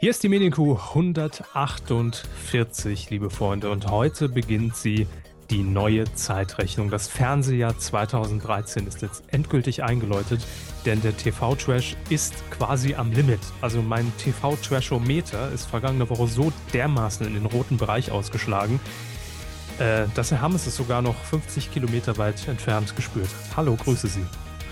Hier ist die Medienkuh 148, liebe Freunde, und heute beginnt sie die neue Zeitrechnung. Das Fernsehjahr 2013 ist jetzt endgültig eingeläutet, denn der TV-Trash ist quasi am Limit. Also mein TV-Trashometer ist vergangene Woche so dermaßen in den roten Bereich ausgeschlagen, äh, dass Herr Hammes es sogar noch 50 Kilometer weit entfernt gespürt. Hallo, grüße Sie.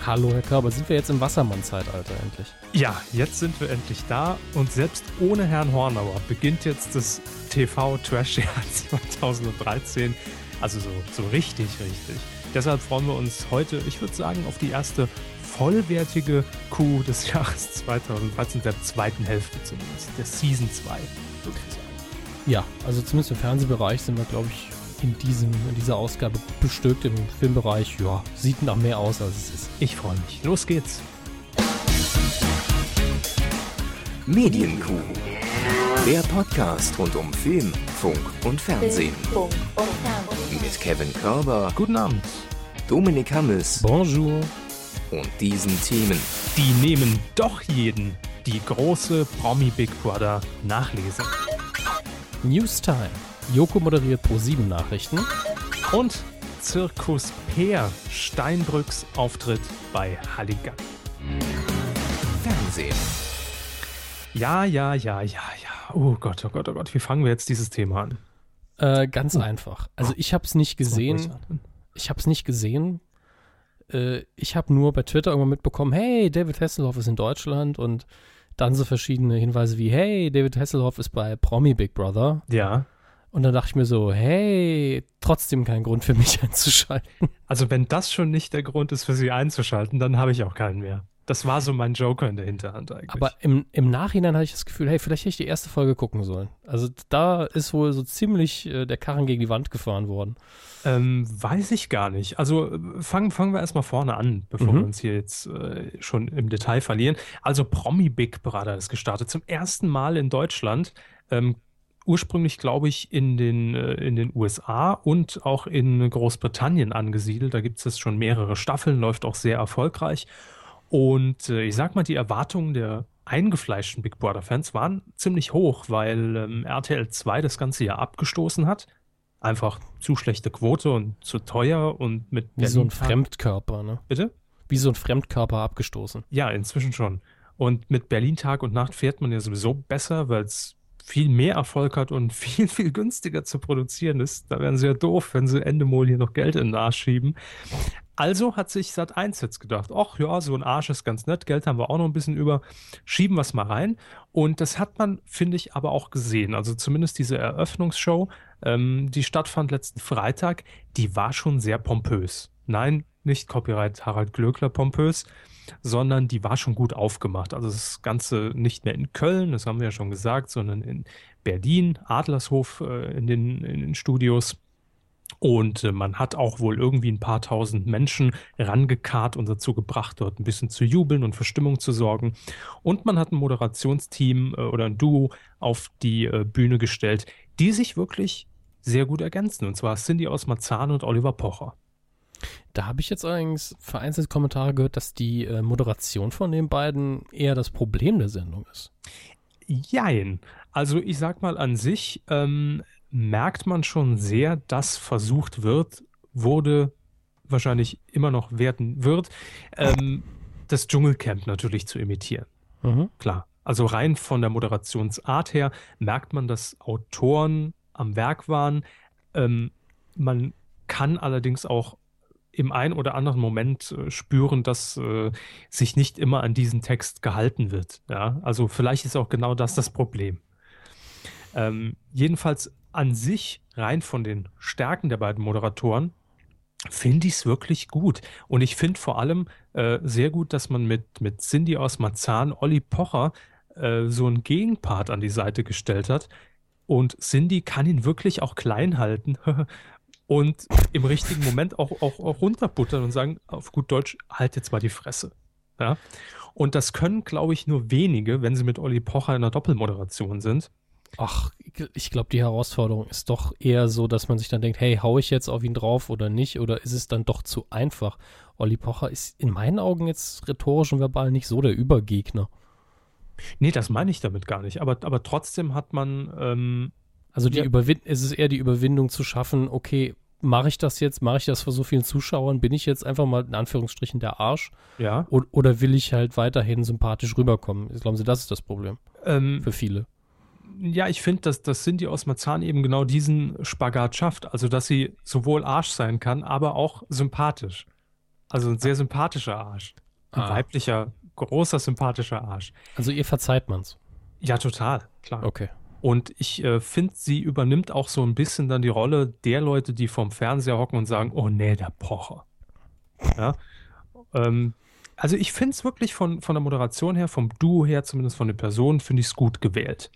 Hallo, Herr Körber, sind wir jetzt im Wassermann-Zeitalter endlich? Ja, jetzt sind wir endlich da und selbst ohne Herrn Hornauer beginnt jetzt das TV-Trash-Jahr 2013 also so, so richtig, richtig. Deshalb freuen wir uns heute, ich würde sagen, auf die erste vollwertige Kuh des Jahres 2013, der zweiten Hälfte zumindest, der Season 2, würde ich sagen. Ja, also zumindest im Fernsehbereich sind wir, glaube ich, in, diesem, in dieser Ausgabe bestückt. Im Filmbereich, ja, sieht nach mehr aus, als es ist. Ich freue mich. Los geht's. Medienkuh. Der Podcast rund um Film, Funk und Fernsehen. Mit Kevin Körber, Guten Abend. Dominik Hammes Bonjour. und diesen Themen. Die nehmen doch jeden die große Promi Big Brother Nachlese. Newstime. Joko moderiert Pro 7 Nachrichten. Und Zirkus Peer Steinbrücks Auftritt bei Halligan. Fernsehen. Ja, ja, ja, ja, ja. Oh Gott, oh Gott, oh Gott. Wie fangen wir jetzt dieses Thema an? Äh, ganz einfach. Also ich habe es nicht gesehen. Ich habe es nicht gesehen. Äh, ich habe nur bei Twitter irgendwann mitbekommen, hey, David Hasselhoff ist in Deutschland und dann so verschiedene Hinweise wie, hey, David Hasselhoff ist bei Promi Big Brother. Ja. Und dann dachte ich mir so, hey, trotzdem kein Grund für mich einzuschalten. Also wenn das schon nicht der Grund ist, für sie einzuschalten, dann habe ich auch keinen mehr. Das war so mein Joker in der Hinterhand eigentlich. Aber im, im Nachhinein hatte ich das Gefühl, hey, vielleicht hätte ich die erste Folge gucken sollen. Also da ist wohl so ziemlich äh, der Karren gegen die Wand gefahren worden. ähm, weiß ich gar nicht. Also äh, fangen, fangen wir erstmal vorne an, bevor Mhm. wir uns hier jetzt äh, schon im Detail verlieren. Also Promi Big Brother ist gestartet. Zum ersten Mal in Deutschland. Ähm, ursprünglich, glaube ich, in den, äh, in den USA und auch in Großbritannien angesiedelt. Da gibt es jetzt schon mehrere Staffeln, läuft auch sehr erfolgreich. Und äh, ich sag mal, die Erwartungen der eingefleischten Big Brother-Fans waren ziemlich hoch, weil ähm, RTL 2 das ganze Jahr abgestoßen hat. Einfach zu schlechte Quote und zu teuer und mit Wie so ein Fremdkörper, ne? Bitte? Wie so ein Fremdkörper abgestoßen. Ja, inzwischen schon. Und mit Berlin Tag und Nacht fährt man ja sowieso besser, weil es viel mehr Erfolg hat und viel, viel günstiger zu produzieren ist. Da wären sie ja doof, wenn sie Endemol hier noch Geld in den Arsch schieben. Also hat sich Sat1 jetzt gedacht, ach ja, so ein Arsch ist ganz nett, Geld haben wir auch noch ein bisschen über, schieben wir es mal rein. Und das hat man, finde ich, aber auch gesehen. Also zumindest diese Eröffnungsshow, ähm, die stattfand letzten Freitag, die war schon sehr pompös. Nein, nicht Copyright Harald Glöckler pompös, sondern die war schon gut aufgemacht. Also das Ganze nicht mehr in Köln, das haben wir ja schon gesagt, sondern in Berlin, Adlershof äh, in den, in den Studios. Und äh, man hat auch wohl irgendwie ein paar tausend Menschen rangekarrt und dazu gebracht, dort ein bisschen zu jubeln und für Stimmung zu sorgen. Und man hat ein Moderationsteam äh, oder ein Duo auf die äh, Bühne gestellt, die sich wirklich sehr gut ergänzen. Und zwar Cindy aus Marzahn und Oliver Pocher. Da habe ich jetzt allerdings vereinzelt Kommentare gehört, dass die äh, Moderation von den beiden eher das Problem der Sendung ist. Jein. Also ich sag mal an sich ähm, merkt man schon sehr, dass versucht wird, wurde wahrscheinlich immer noch werden wird, ähm, das Dschungelcamp natürlich zu imitieren. Mhm. Klar. Also rein von der Moderationsart her merkt man, dass Autoren am Werk waren. Ähm, man kann allerdings auch im einen oder anderen Moment äh, spüren, dass äh, sich nicht immer an diesen Text gehalten wird. Ja, also vielleicht ist auch genau das das Problem. Ähm, jedenfalls an sich, rein von den Stärken der beiden Moderatoren, finde ich es wirklich gut. Und ich finde vor allem äh, sehr gut, dass man mit, mit Cindy aus Marzahn, Olli Pocher, äh, so einen Gegenpart an die Seite gestellt hat. Und Cindy kann ihn wirklich auch klein halten und im richtigen Moment auch, auch, auch runterbuttern und sagen, auf gut Deutsch, halt jetzt mal die Fresse. Ja? Und das können, glaube ich, nur wenige, wenn sie mit Olli Pocher in einer Doppelmoderation sind. Ach, ich glaube, die Herausforderung ist doch eher so, dass man sich dann denkt, hey, hau ich jetzt auf ihn drauf oder nicht? Oder ist es dann doch zu einfach? Olli Pocher ist in meinen Augen jetzt rhetorisch und verbal nicht so der Übergegner. Nee, das meine ich damit gar nicht. Aber, aber trotzdem hat man. Ähm, also die ja. Überwin es ist eher die Überwindung zu schaffen, okay, mache ich das jetzt, mache ich das vor so vielen Zuschauern, bin ich jetzt einfach mal in Anführungsstrichen der Arsch? Ja. O oder will ich halt weiterhin sympathisch rüberkommen? Glauben Sie, das ist das Problem ähm, für viele? Ja, ich finde, dass, dass Cindy aus Marzahn eben genau diesen Spagat schafft. Also, dass sie sowohl Arsch sein kann, aber auch sympathisch. Also ein sehr sympathischer Arsch. Ein ah. weiblicher, großer, sympathischer Arsch. Also ihr verzeiht man's? Ja, total, klar. Okay. Und ich äh, finde, sie übernimmt auch so ein bisschen dann die Rolle der Leute, die vorm Fernseher hocken und sagen, oh nee, der Pocher. Ja. ähm, also ich finde es wirklich von, von der Moderation her, vom Duo her, zumindest von den Personen, finde ich es gut gewählt.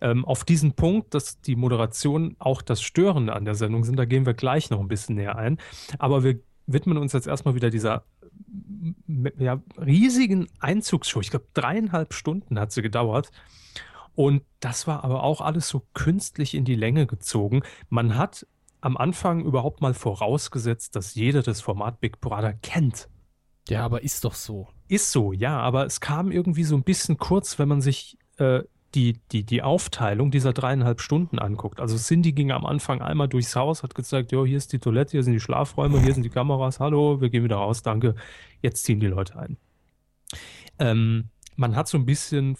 Ähm, auf diesen Punkt, dass die Moderation auch das Störende an der Sendung sind, da gehen wir gleich noch ein bisschen näher ein. Aber wir widmen uns jetzt erstmal wieder dieser ja, riesigen Einzugsshow. Ich glaube, dreieinhalb Stunden hat sie gedauert. Und das war aber auch alles so künstlich in die Länge gezogen. Man hat am Anfang überhaupt mal vorausgesetzt, dass jeder das Format Big Brother kennt. Ja, aber ist doch so. Ist so, ja, aber es kam irgendwie so ein bisschen kurz, wenn man sich äh, die, die, die Aufteilung dieser dreieinhalb Stunden anguckt. Also Cindy ging am Anfang einmal durchs Haus, hat gezeigt, jo, hier ist die Toilette, hier sind die Schlafräume, hier sind die Kameras, hallo, wir gehen wieder raus, danke, jetzt ziehen die Leute ein. Ähm, man hat so ein bisschen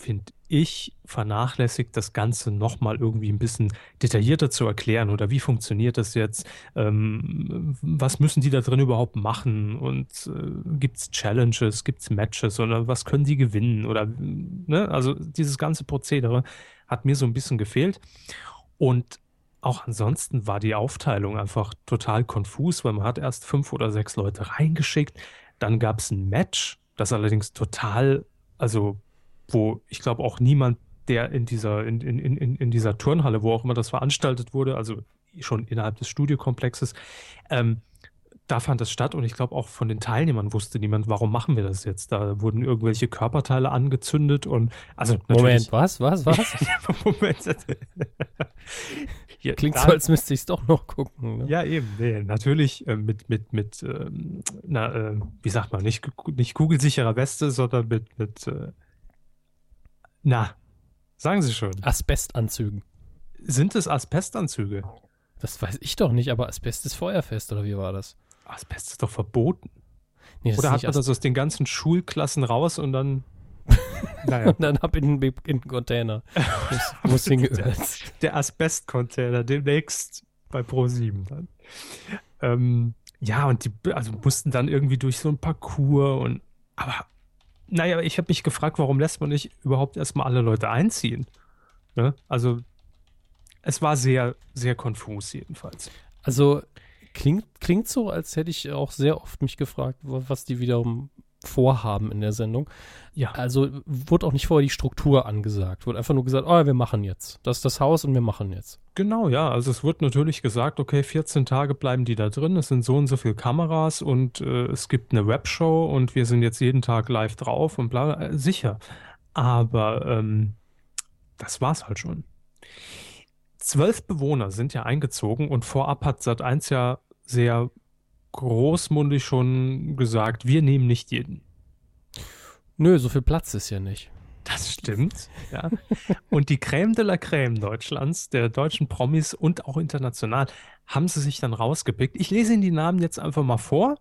finde ich, vernachlässigt, das Ganze nochmal irgendwie ein bisschen detaillierter zu erklären? Oder wie funktioniert das jetzt, ähm, was müssen die da drin überhaupt machen? Und äh, gibt es Challenges, gibt es Matches? Oder was können die gewinnen? Oder, ne, also dieses ganze Prozedere hat mir so ein bisschen gefehlt. Und auch ansonsten war die Aufteilung einfach total konfus, weil man hat erst fünf oder sechs Leute reingeschickt, dann gab es ein Match, das allerdings total, also wo ich glaube auch niemand, der in dieser, in, in, in, in dieser Turnhalle, wo auch immer das veranstaltet wurde, also schon innerhalb des Studiokomplexes, ähm, da fand das statt und ich glaube auch von den Teilnehmern wusste niemand, warum machen wir das jetzt? Da wurden irgendwelche Körperteile angezündet und also Moment, was, was, was? Moment. ja, Klingt da, so, als müsste ich es doch noch gucken. Ne? Ja, eben, nee, natürlich äh, mit, mit, mit, ähm, na, äh, wie sagt man, nicht, nicht kugelsicherer Weste, sondern mit, mit äh, na, sagen Sie schon. Asbestanzügen. Sind es Asbestanzüge? Das weiß ich doch nicht, aber Asbest ist feuerfest, oder wie war das? Asbest ist doch verboten. Nee, oder hat man das aus den ganzen Schulklassen raus und dann. naja. und dann ab in den, in den Container. Wo es hingehört. Der Asbest-Container, demnächst bei Pro7 dann. Ähm, ja, und die also mussten dann irgendwie durch so ein Parcours und. Aber naja, ich habe mich gefragt, warum lässt man nicht überhaupt erstmal alle Leute einziehen? Ne? Also, es war sehr, sehr konfus jedenfalls. Also, klingt, klingt so, als hätte ich auch sehr oft mich gefragt, was die wiederum vorhaben in der Sendung. Ja. Also wurde auch nicht vorher die Struktur angesagt. Wurde einfach nur gesagt, oh, wir machen jetzt. Das ist das Haus und wir machen jetzt. Genau, ja. Also es wird natürlich gesagt, okay, 14 Tage bleiben die da drin, es sind so und so viele Kameras und äh, es gibt eine Webshow und wir sind jetzt jeden Tag live drauf und bla, bla. Äh, sicher. Aber ähm, das war's halt schon. Zwölf Bewohner sind ja eingezogen und vorab hat Sat1 ja sehr großmundig schon gesagt, wir nehmen nicht jeden. Nö, so viel Platz ist ja nicht. Das stimmt, ja. Und die Crème de la Crème Deutschlands, der deutschen Promis und auch international, haben sie sich dann rausgepickt. Ich lese Ihnen die Namen jetzt einfach mal vor.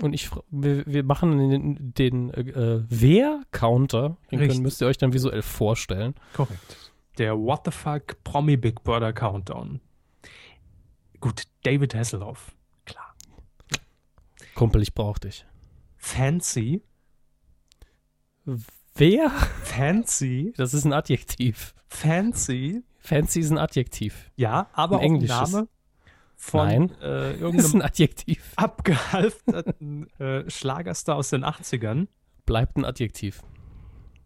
Und ich, wir, wir machen den, den äh, Wer-Counter, den können, müsst ihr euch dann visuell vorstellen. Korrekt. Der What the Fuck Promi Big Brother Countdown. Gut, David Hasselhoff. Kumpel, ich brauch dich. Fancy. Wer? Fancy. Das ist ein Adjektiv. Fancy. Fancy ist ein Adjektiv. Ja, aber ein auch Name von Nein, äh, irgendeinem ist ein Adjektiv. abgehalfterten äh, Schlagerstar aus den 80ern. Bleibt ein Adjektiv.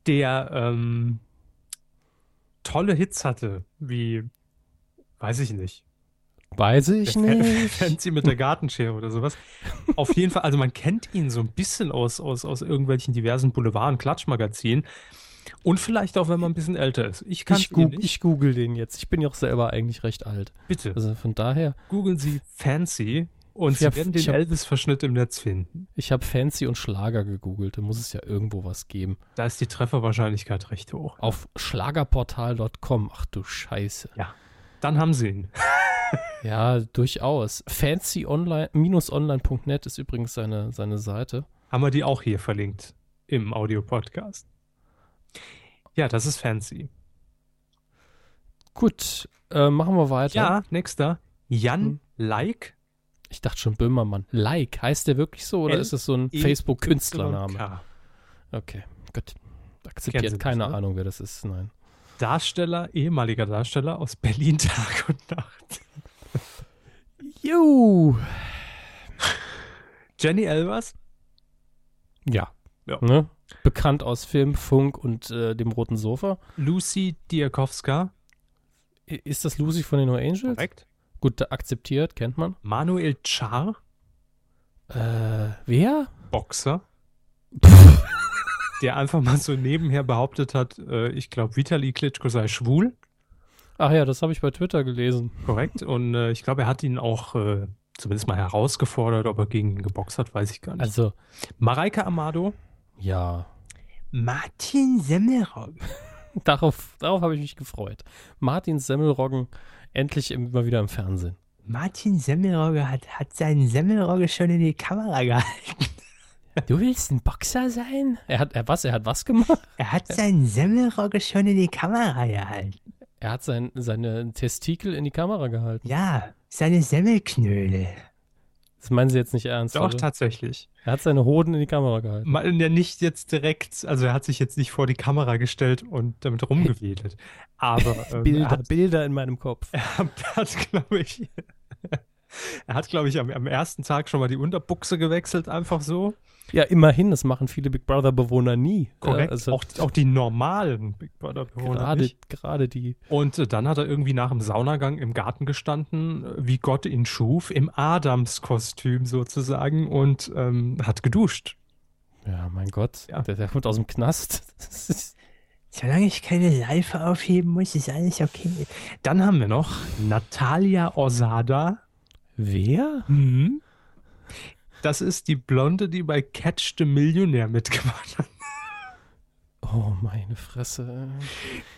Der ähm, tolle Hits hatte, wie, weiß ich nicht, Weiß ich nicht. Fancy mit der Gartenschere oder sowas. Auf jeden Fall, also man kennt ihn so ein bisschen aus, aus, aus irgendwelchen diversen Boulevard- und Klatschmagazinen. Und vielleicht auch, wenn man ein bisschen älter ist. Ich, ich, gu ich google den jetzt. Ich bin ja auch selber eigentlich recht alt. Bitte. Also von daher. Googeln Sie Fancy Und Sie hab- werden den Elvis-Verschnitt im Netz finden. Ich habe Fancy und Schlager gegoogelt. Da muss es ja irgendwo was geben. Da ist die Trefferwahrscheinlichkeit recht hoch. Auf schlagerportal.com. Ach du Scheiße. Dann haben Sie ihn. Ja, durchaus. Fancy-online-online.net ist übrigens seine, seine Seite. Haben wir die auch hier verlinkt im Audio-Podcast. Ja, das ist fancy. Gut, äh, machen wir weiter. Ja, nächster. Jan Hm. Like. Ich dachte schon Böhmermann. Like, heißt der wirklich so oder L- ist es so ein E- Facebook-Künstlername? Okay, gut. Akzeptiert nicht, keine ne? Ahnung, wer das ist. Nein. Darsteller, ehemaliger Darsteller aus Berlin Tag und Nacht. Juhu. Jenny Elvers. Ja. Ja. Ne? Bekannt aus Film, Funk und äh, dem Roten Sofa. Lucy Diakowska. Ist das Lucy von den No Angels? Korrekt. Gut, akzeptiert, kennt man. Manuel Char. Äh, wer? Boxer. der einfach mal so nebenher behauptet hat, äh, ich glaube, Vitali Klitschko sei schwul. Ach ja, das habe ich bei Twitter gelesen. Korrekt. Und äh, ich glaube, er hat ihn auch äh, zumindest mal herausgefordert, ob er gegen ihn geboxt hat, weiß ich gar nicht. Also, Mareike Amado. ja. Martin Semmelrogge. Darauf, darauf habe ich mich gefreut. Martin Semmelroggen endlich im, mal wieder im Fernsehen. Martin Semmelrogge hat, hat seinen Semmelrogge schon in die Kamera gehalten. Du willst ein Boxer sein? Er hat, er was? Er hat was gemacht? Er hat seinen Semmelrogge schon in die Kamera gehalten. Er hat sein, seine Testikel in die Kamera gehalten. Ja, seine Semmelknödel. Das meinen Sie jetzt nicht ernst, Doch, oder? tatsächlich. Er hat seine Hoden in die Kamera gehalten. Mal, ja, nicht jetzt direkt, also er hat sich jetzt nicht vor die Kamera gestellt und damit rumgewedelt. Aber ähm, er Bilder, hat, Bilder in meinem Kopf. er hat glaube ich, er hat, glaube ich, am, am ersten Tag schon mal die Unterbuchse gewechselt, einfach so. Ja, immerhin, das machen viele Big Brother-Bewohner nie. Korrekt. Also auch, auch die normalen Big Brother-Bewohner gerade, gerade die. Und äh, dann hat er irgendwie nach dem Saunagang im Garten gestanden, äh, wie Gott ihn schuf, im Adams-Kostüm sozusagen und ähm, hat geduscht. Ja, mein Gott. Ja. Der, der kommt aus dem Knast. Das ist, Solange ich keine Seife aufheben muss, ist alles okay. Dann haben wir noch Natalia Osada. wer? Mhm. Das ist die Blonde, die bei Catch the Millionaire mitgemacht hat. Oh, meine Fresse.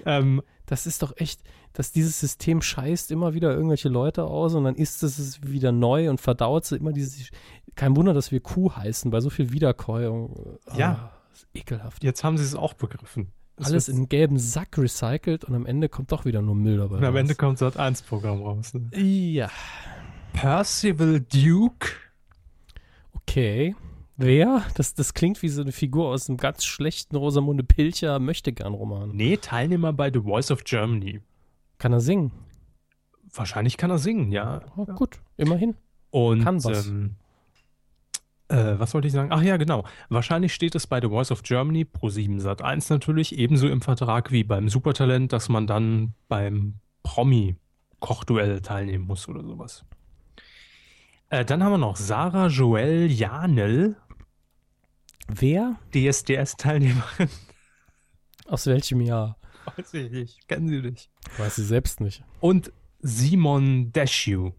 Ähm, Das ist doch echt, dass dieses System scheißt immer wieder irgendwelche Leute aus und dann ist es wieder neu und verdaut sie immer diese. Kein Wunder, dass wir Kuh heißen, bei so viel Wiederkäuung. Ah, Ja. Das ist ekelhaft. jetzt haben sie es auch begriffen. Es Alles in gelben Sack recycelt und am Ende kommt doch wieder nur Müll dabei. und am raus. Ende kommt Sat 1 Programm raus. Ne? Ja, Percival Duke. Okay. Wer? Das, das klingt wie so eine Figur aus einem ganz schlechten Rosamunde Pilcher Möchtegern-Roman. Nee, Teilnehmer bei The Voice of Germany. Kann er singen? Wahrscheinlich kann er singen, ja. Oh, Gut, immerhin. Und Kann was. Ähm, äh, was wollte ich sagen? Ach ja, genau. Wahrscheinlich steht es bei The Voice of Germany pro 7 Sat 1 natürlich ebenso im Vertrag wie beim Supertalent, dass man dann beim Promi-Kochduell teilnehmen muss oder sowas. Äh, dann haben wir noch Sarah Joelle Janel, Wer? DSDS-Teilnehmerin. Aus welchem Jahr? Weiß ich nicht. Kennen Sie nicht. Weiß sie selbst nicht. Und Simon Desue,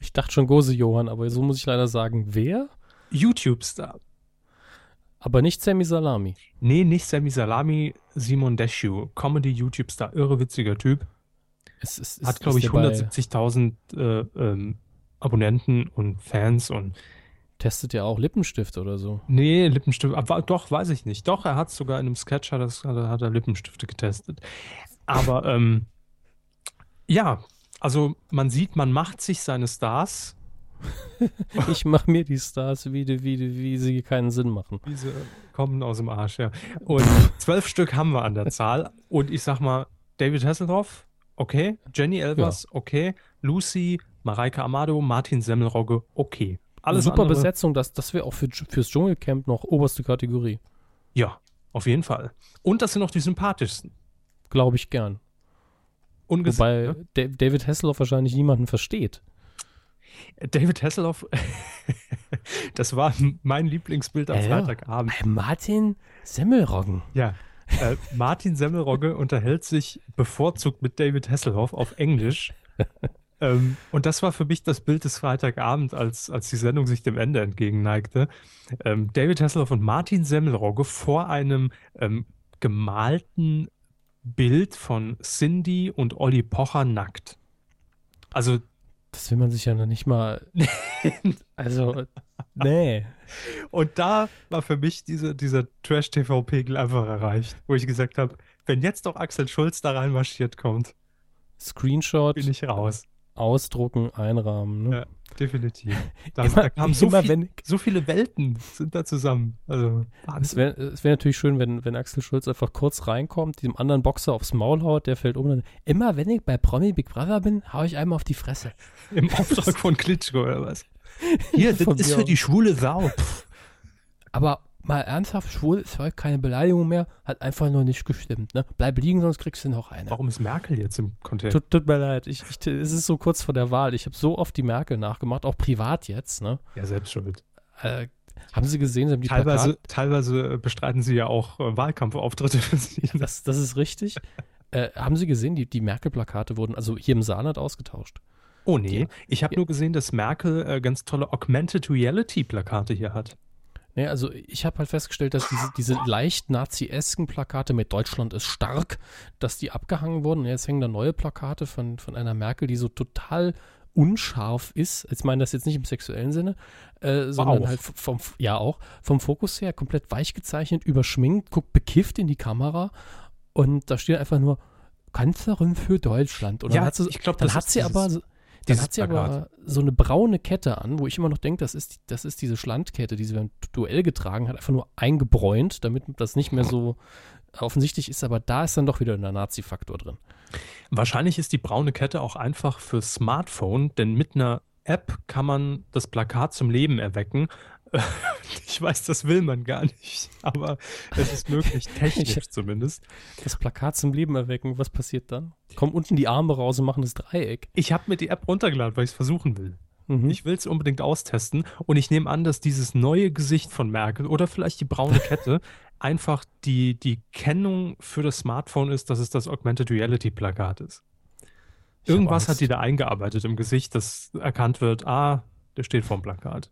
Ich dachte schon Gose Johann, aber so muss ich leider sagen, wer? YouTube-Star. Aber nicht Sammy Salami. Nee, nicht Sammy Salami, Simon Desue, Comedy-YouTube-Star, irre witziger Typ. Es, es, es, Hat, glaube ich, der bei- 170.000 äh, ähm, Abonnenten und Fans und Testet ja auch Lippenstift oder so. nee, Lippenstift, aber doch, weiß ich nicht. Doch, er hat sogar in einem Sketch hat, er- hat, er- Lippenstifte getestet. Aber ähm, ja, also man sieht, man macht sich seine Stars, Ich mache mir die Stars, wie, die- wie, die- wie sie keinen Sinn machen. diese kommen aus dem Arsch, ja. Und zwölf Stück haben wir an der Zahl. Und ich sag mal, David Hasselhoff, okay. Jenny Elvers, okay. Lucy, Mareike Amado, Martin Semmelrogge, okay. Alles Super andere, Besetzung, das, das wäre auch für, fürs Dschungelcamp noch oberste Kategorie. Ja, auf jeden Fall. Und das sind noch die sympathischsten. Glaube ich gern. Unges Wobei ne? Da- David Hasselhoff wahrscheinlich niemanden versteht. David Hasselhoff, das war mein Lieblingsbild am ja. Freitagabend. Bei Martin Semmelroggen. Ja. Äh, Martin Semmelrogge unterhält sich bevorzugt mit David Hasselhoff auf Englisch. ähm, und das war für mich das Bild des Freitagabend, als, als die Sendung sich dem Ende entgegenneigte. Ähm, David Hasselhoff und Martin Semmelrogge vor einem ähm, gemalten Bild von Cindy und Olli Pocher nackt. Also. Das will man sich ja noch nicht mal. also, nee. Und da war für mich diese, dieser Trash-TV-Pegel einfach erreicht, wo ich gesagt habe, wenn jetzt doch Axel Schulz da reinmarschiert kommt, Screenshot. Bin ich raus. Ausdrucken, einrahmen. Ne? Ja, definitiv. Da, immer, da kamen so, immer, viel, wenn, so viele Welten sind da zusammen. Also, es wäre wär natürlich schön, wenn, wenn Axel Schulz einfach kurz reinkommt, diesem anderen Boxer aufs Maul haut, der fällt um. Dann, immer wenn ich bei Promi Big Brother bin, hau ich einmal auf die Fresse. Im Auftrag von Klitschko oder was? Hier, das ist für die schwule Sau. Aber mal ernsthaft, schwul ist heute keine Beleidigung mehr, hat einfach nur nicht gestimmt. Ne? Bleib liegen, sonst kriegst du noch eine. Warum ist Merkel jetzt im Kontext? Tut, tut, mir leid, ich, ich, es ist so kurz vor der Wahl. Ich habe so oft die Merkel nachgemacht, auch privat jetzt. Ne? Ja, selbst schuld. Äh, haben Sie gesehen, Sie haben die teilweise, Plakat teilweise bestreiten Sie ja auch äh, Wahlkampfauftritte für Sie. Das, das ist richtig. äh, haben Sie gesehen, die, die Merkel-Plakate wurden also hier im Saarland ausgetauscht. Oh nee, ich habe nur gesehen, dass Merkel äh, ganz tolle Augmented Reality-Plakate hier hat. Nee, also ich habe halt festgestellt, dass diese, diese leicht nazi-esken Plakate mit Deutschland ist stark, dass die abgehangen wurden. Und jetzt hängen da neue Plakate von, von einer Merkel, die so total unscharf ist. Ich meine das jetzt nicht im sexuellen Sinne, äh, sondern halt vom, ja auch, vom Fokus her komplett weich gezeichnet, überschminkt, guckt bekifft in die Kamera und da steht einfach nur Kanzlerin für Deutschland. Und ja, dann hat sie, ich glaube, dann hat sie aber dann hat sie aber so eine braune Kette an, wo ich immer noch denke, das ist, das ist diese Schlandkette, die sie beim Duell getragen hat, einfach nur eingebräunt, damit das nicht mehr so offensichtlich ist, aber da ist dann doch wieder der Nazi-Faktor drin. Wahrscheinlich ist die braune Kette auch einfach für Smartphone, denn mit einer App kann man das Plakat zum Leben erwecken Ich weiß, das will man gar nicht, aber es ist möglich, technisch zumindest. Das Plakat zum Leben erwecken, was passiert dann? Kommen unten die Arme raus und machen das Dreieck. Ich habe mir die App runtergeladen, weil ich es versuchen will. Mhm. Ich will es unbedingt austesten und ich nehme an, dass dieses neue Gesicht von Merkel oder vielleicht die braune Kette einfach die, die Kennung für das Smartphone ist, dass es das Augmented Reality Plakat ist. Irgendwas hat die da eingearbeitet im Gesicht, dass erkannt wird, ah, der steht vorm Plakat.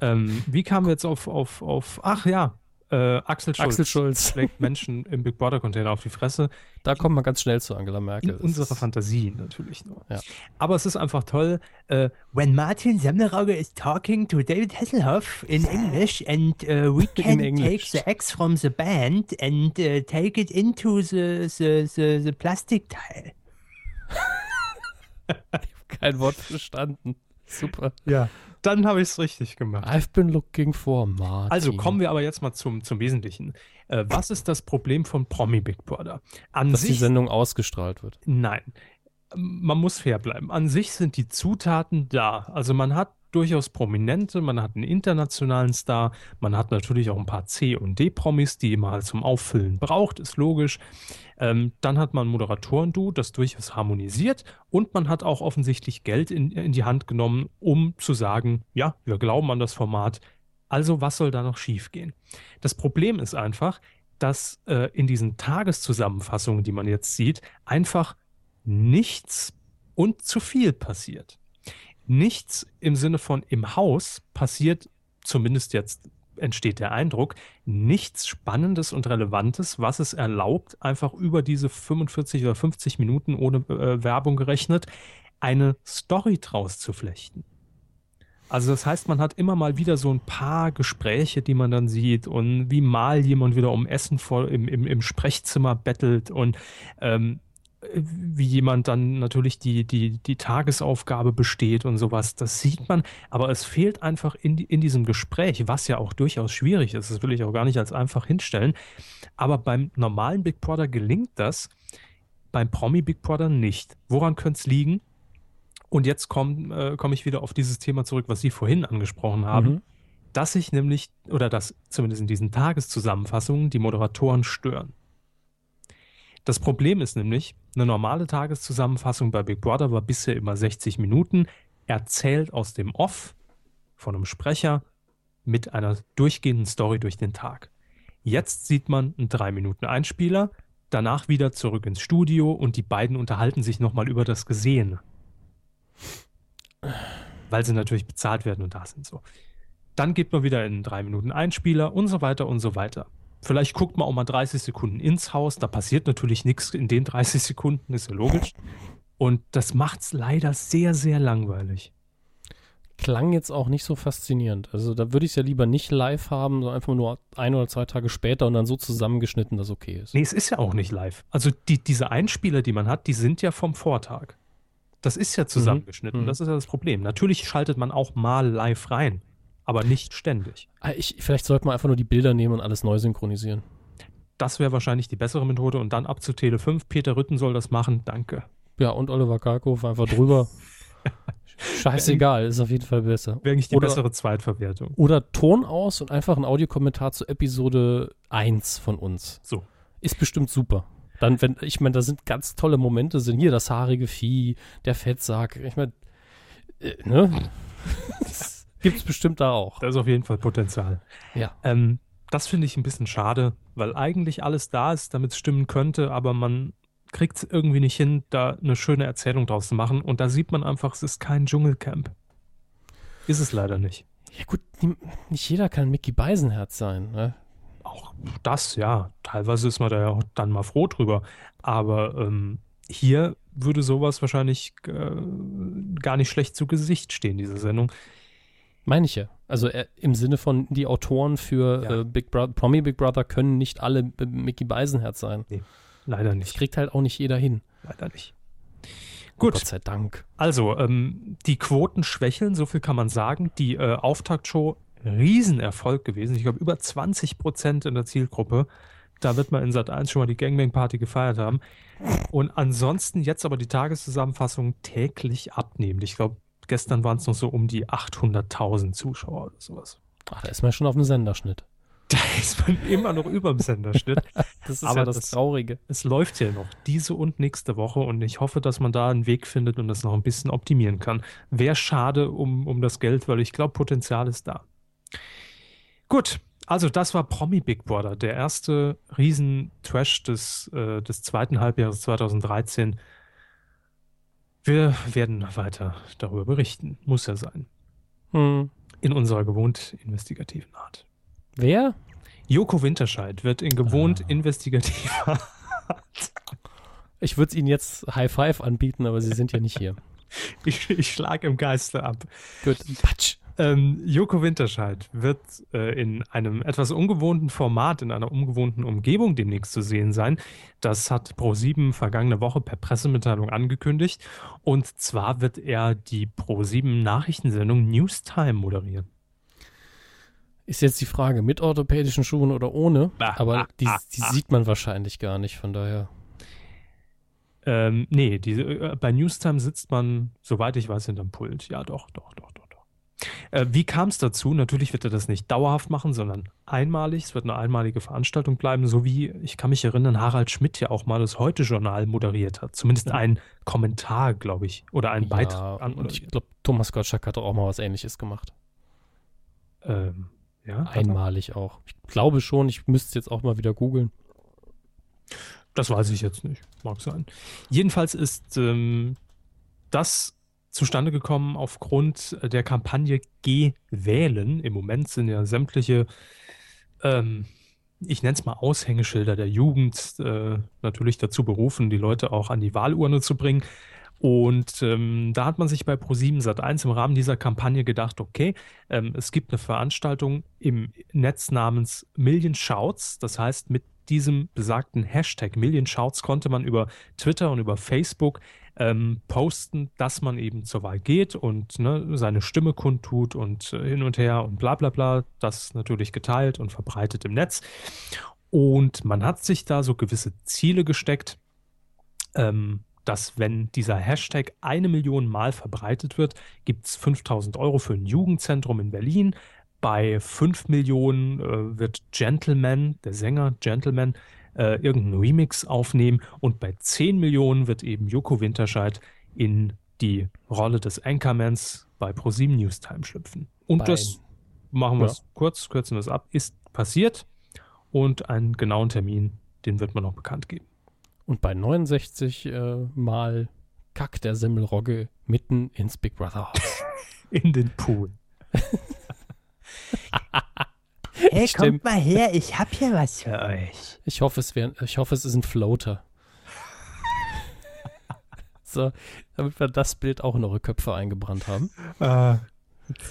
Ähm, wie kamen wir jetzt auf, auf, auf ach ja, äh, Axel Schulz. Axel Schulz. Legt Menschen im Big Brother Container auf die Fresse. Da kommt man ganz schnell zu Angela Merkel. In unserer Fantasie natürlich nur. Ja. Aber es ist einfach toll. Uh, when Martin Semmelrogge is talking to David Hasselhoff in English and uh, we can take the X from the band and uh, take it into the, the, the, the Plastikteil. Kein Wort verstanden. Super. Ja. Dann habe ich es richtig gemacht. I've been looking for Martin. Also kommen wir aber jetzt mal zum, zum Wesentlichen. Äh, was ist das Problem von Promi Big Brother? An Dass sich, die Sendung ausgestrahlt wird. Nein. Man muss fair bleiben. An sich sind die Zutaten da. Also man hat durchaus Prominente, man hat einen internationalen Star, man hat natürlich auch ein paar C- und D-Promis, die man halt zum Auffüllen braucht, ist logisch. Ähm, dann hat man Moderatoren-Du, das durchaus harmonisiert. Und man hat auch offensichtlich Geld in, in die Hand genommen, um zu sagen, ja, wir glauben an das Format, also was soll da noch schiefgehen? Das Problem ist einfach, dass äh, in diesen Tageszusammenfassungen, die man jetzt sieht, einfach nichts und zu viel passiert nichts im Sinne von im Haus passiert, zumindest jetzt entsteht der Eindruck, nichts Spannendes und Relevantes, was es erlaubt, einfach über diese 45 oder 50 Minuten ohne äh, Werbung gerechnet, eine Story draus zu flechten. Also das heißt, man hat immer mal wieder so ein paar Gespräche, die man dann sieht und wie mal jemand wieder um Essen vor, im, im, im Sprechzimmer bettelt und ähm, wie jemand dann natürlich die, die, die Tagesaufgabe besteht und sowas. Das sieht man, aber es fehlt einfach in, in diesem Gespräch, was ja auch durchaus schwierig ist. Das will ich auch gar nicht als einfach hinstellen. Aber beim normalen Big Brother gelingt das, beim Promi Big Brother nicht. Woran könnte es liegen? Und jetzt komme äh, komm ich wieder auf dieses Thema zurück, was Sie vorhin angesprochen haben. Mhm. Dass sich nämlich, oder dass zumindest in diesen Tageszusammenfassungen die Moderatoren stören. Das Problem ist nämlich, eine normale Tageszusammenfassung bei Big Brother war bisher immer 60 Minuten, erzählt aus dem Off von einem Sprecher mit einer durchgehenden Story durch den Tag. Jetzt sieht man einen 3 Minuten Einspieler, danach wieder zurück ins Studio und die beiden unterhalten sich nochmal über das Gesehene. Weil sie natürlich bezahlt werden und da sind so. Dann geht man wieder in drei Minuten Einspieler und so weiter und so weiter. Vielleicht guckt man auch mal 30 Sekunden ins Haus. Da passiert natürlich nichts in den 30 Sekunden, ist ja logisch. Und das macht es leider sehr, sehr langweilig. Klang jetzt auch nicht so faszinierend. Also da würde ich es ja lieber nicht live haben, sondern einfach nur ein oder zwei Tage später und dann so zusammengeschnitten, dass okay ist. Nee, es ist ja auch nicht live. Also die, diese Einspieler, die man hat, die sind ja vom Vortag. Das ist ja zusammengeschnitten. Mhm. Das ist ja das Problem. Natürlich schaltet man auch mal live rein aber nicht ständig. Ah, ich, vielleicht sollte man einfach nur die Bilder nehmen und alles neu synchronisieren. Das wäre wahrscheinlich die bessere Methode und dann ab zu Tele 5. Peter Rütten soll das machen, danke. Ja, und Oliver Karkow einfach drüber. Scheißegal, ist auf jeden Fall besser. Wäre eigentlich die oder, bessere Zweitverwertung. Oder Ton aus und einfach ein Audiokommentar zu Episode 1 von uns. So. Ist bestimmt super. Dann, wenn, ich meine, da sind ganz tolle Momente, sind hier das haarige Vieh, der Fettsack. Ich meine, äh, ne? Gibt es bestimmt da auch. Da ist auf jeden Fall Potenzial. Ja. Ähm, das finde ich ein bisschen schade, weil eigentlich alles da ist, damit es stimmen könnte, aber man kriegt es irgendwie nicht hin, da eine schöne Erzählung draus zu machen. Und da sieht man einfach, es ist kein Dschungelcamp. Ist es leider nicht. Ja gut, nicht jeder kann Mickey Beisenherz sein. Ne? Auch das, ja. Teilweise ist man da ja dann mal froh drüber. Aber ähm, hier würde sowas wahrscheinlich äh, gar nicht schlecht zu Gesicht stehen, diese Sendung. Meine ich ja. Also äh, im Sinne von, die Autoren für ja. äh, Big Brother, Promi Big Brother können nicht alle äh, Mickey Beisenherz sein. Nee, leider nicht. Das kriegt halt auch nicht jeder hin. Leider nicht. Gut. Gott sei Dank. Also, ähm, die Quoten schwächeln, so viel kann man sagen. Die äh, Auftaktshow, Riesenerfolg gewesen. Ich glaube, über 20 Prozent in der Zielgruppe. Da wird man in Sat 1 schon mal die Gangbang-Party gefeiert haben. Und ansonsten jetzt aber die Tageszusammenfassung täglich abnehmen. Ich glaube, gestern waren es noch so um die 800.000 Zuschauer oder sowas. Ach, da ist man schon auf dem Senderschnitt. Da ist man immer noch über dem Senderschnitt. das ist Aber ja das, das Traurige. Es läuft ja noch diese und nächste Woche und ich hoffe, dass man da einen Weg findet und das noch ein bisschen optimieren kann. Wäre schade um, um das Geld, weil ich glaube, Potenzial ist da. Gut, also das war Promi Big Brother, der erste Riesen-Trash des, äh, des zweiten Halbjahres 2013 wir werden weiter darüber berichten. Muss ja sein. Hm. In unserer gewohnt investigativen Art. Wer? Joko Winterscheid wird in gewohnt ah. investigativer Art. Ich würde es Ihnen jetzt High Five anbieten, aber Sie sind ja nicht hier. ich, ich schlage im Geiste ab. Gut. Patsch. Ähm, Joko Winterscheid wird äh, in einem etwas ungewohnten Format, in einer ungewohnten Umgebung demnächst zu sehen sein. Das hat Pro7 vergangene Woche per Pressemitteilung angekündigt. Und zwar wird er die Pro7 Nachrichtensendung Newstime moderieren. Ist jetzt die Frage, mit orthopädischen Schuhen oder ohne? Ah, Aber die, ah, die ah, sieht man wahrscheinlich gar nicht, von daher. Ähm, nee, die, äh, bei Newstime sitzt man, soweit ich weiß, hinterm Pult. Ja, doch, doch, doch, doch. Äh, wie kam es dazu? Natürlich wird er das nicht dauerhaft machen, sondern einmalig. Es wird eine einmalige Veranstaltung bleiben, so wie, ich kann mich erinnern, Harald Schmidt ja auch mal das Heute-Journal moderiert hat. Zumindest ja. ein Kommentar, glaube ich, oder ein ja, Beitrag. und ich glaube, Thomas Gottschalk hat auch mal was Ähnliches gemacht. Ähm, ja. Einmalig auch. Ich glaube schon, ich müsste es jetzt auch mal wieder googeln. Das weiß ich jetzt nicht. Mag sein. Jedenfalls ist ähm, das zustande gekommen aufgrund der Kampagne Geh wählen. Im Moment sind ja sämtliche, ähm, ich nenne es mal Aushängeschilder der Jugend, äh, natürlich dazu berufen, die Leute auch an die Wahlurne zu bringen. Und ähm, da hat man sich bei Pro7 Sat1 im Rahmen dieser Kampagne gedacht, okay, ähm, es gibt eine Veranstaltung im Netz namens Million Shouts. Das heißt, mit diesem besagten Hashtag Million Shouts konnte man über Twitter und über Facebook ähm, posten, dass man eben zur Wahl geht und ne, seine Stimme kundtut und äh, hin und her und bla bla bla. Das natürlich geteilt und verbreitet im Netz. Und man hat sich da so gewisse Ziele gesteckt, ähm, dass wenn dieser Hashtag eine Million Mal verbreitet wird, gibt es 5000 Euro für ein Jugendzentrum in Berlin. Bei 5 Millionen äh, wird Gentleman, der Sänger Gentleman, äh, irgendeinen Remix aufnehmen und bei 10 Millionen wird eben Joko Winterscheid in die Rolle des Anchormans bei ProSieben Newstime schlüpfen. Und bei, das machen wir ja. kurz, kürzen wir es ab, ist passiert und einen genauen Termin, den wird man noch bekannt geben. Und bei 69 äh, Mal Kack der Semmelrogge mitten ins Big Brother Haus. In den Pool. hey, kommt mal her, ich hab hier was für euch. Ich hoffe, es, wär, ich hoffe, es ist ein Floater. so, damit wir das Bild auch in eure Köpfe eingebrannt haben. Äh,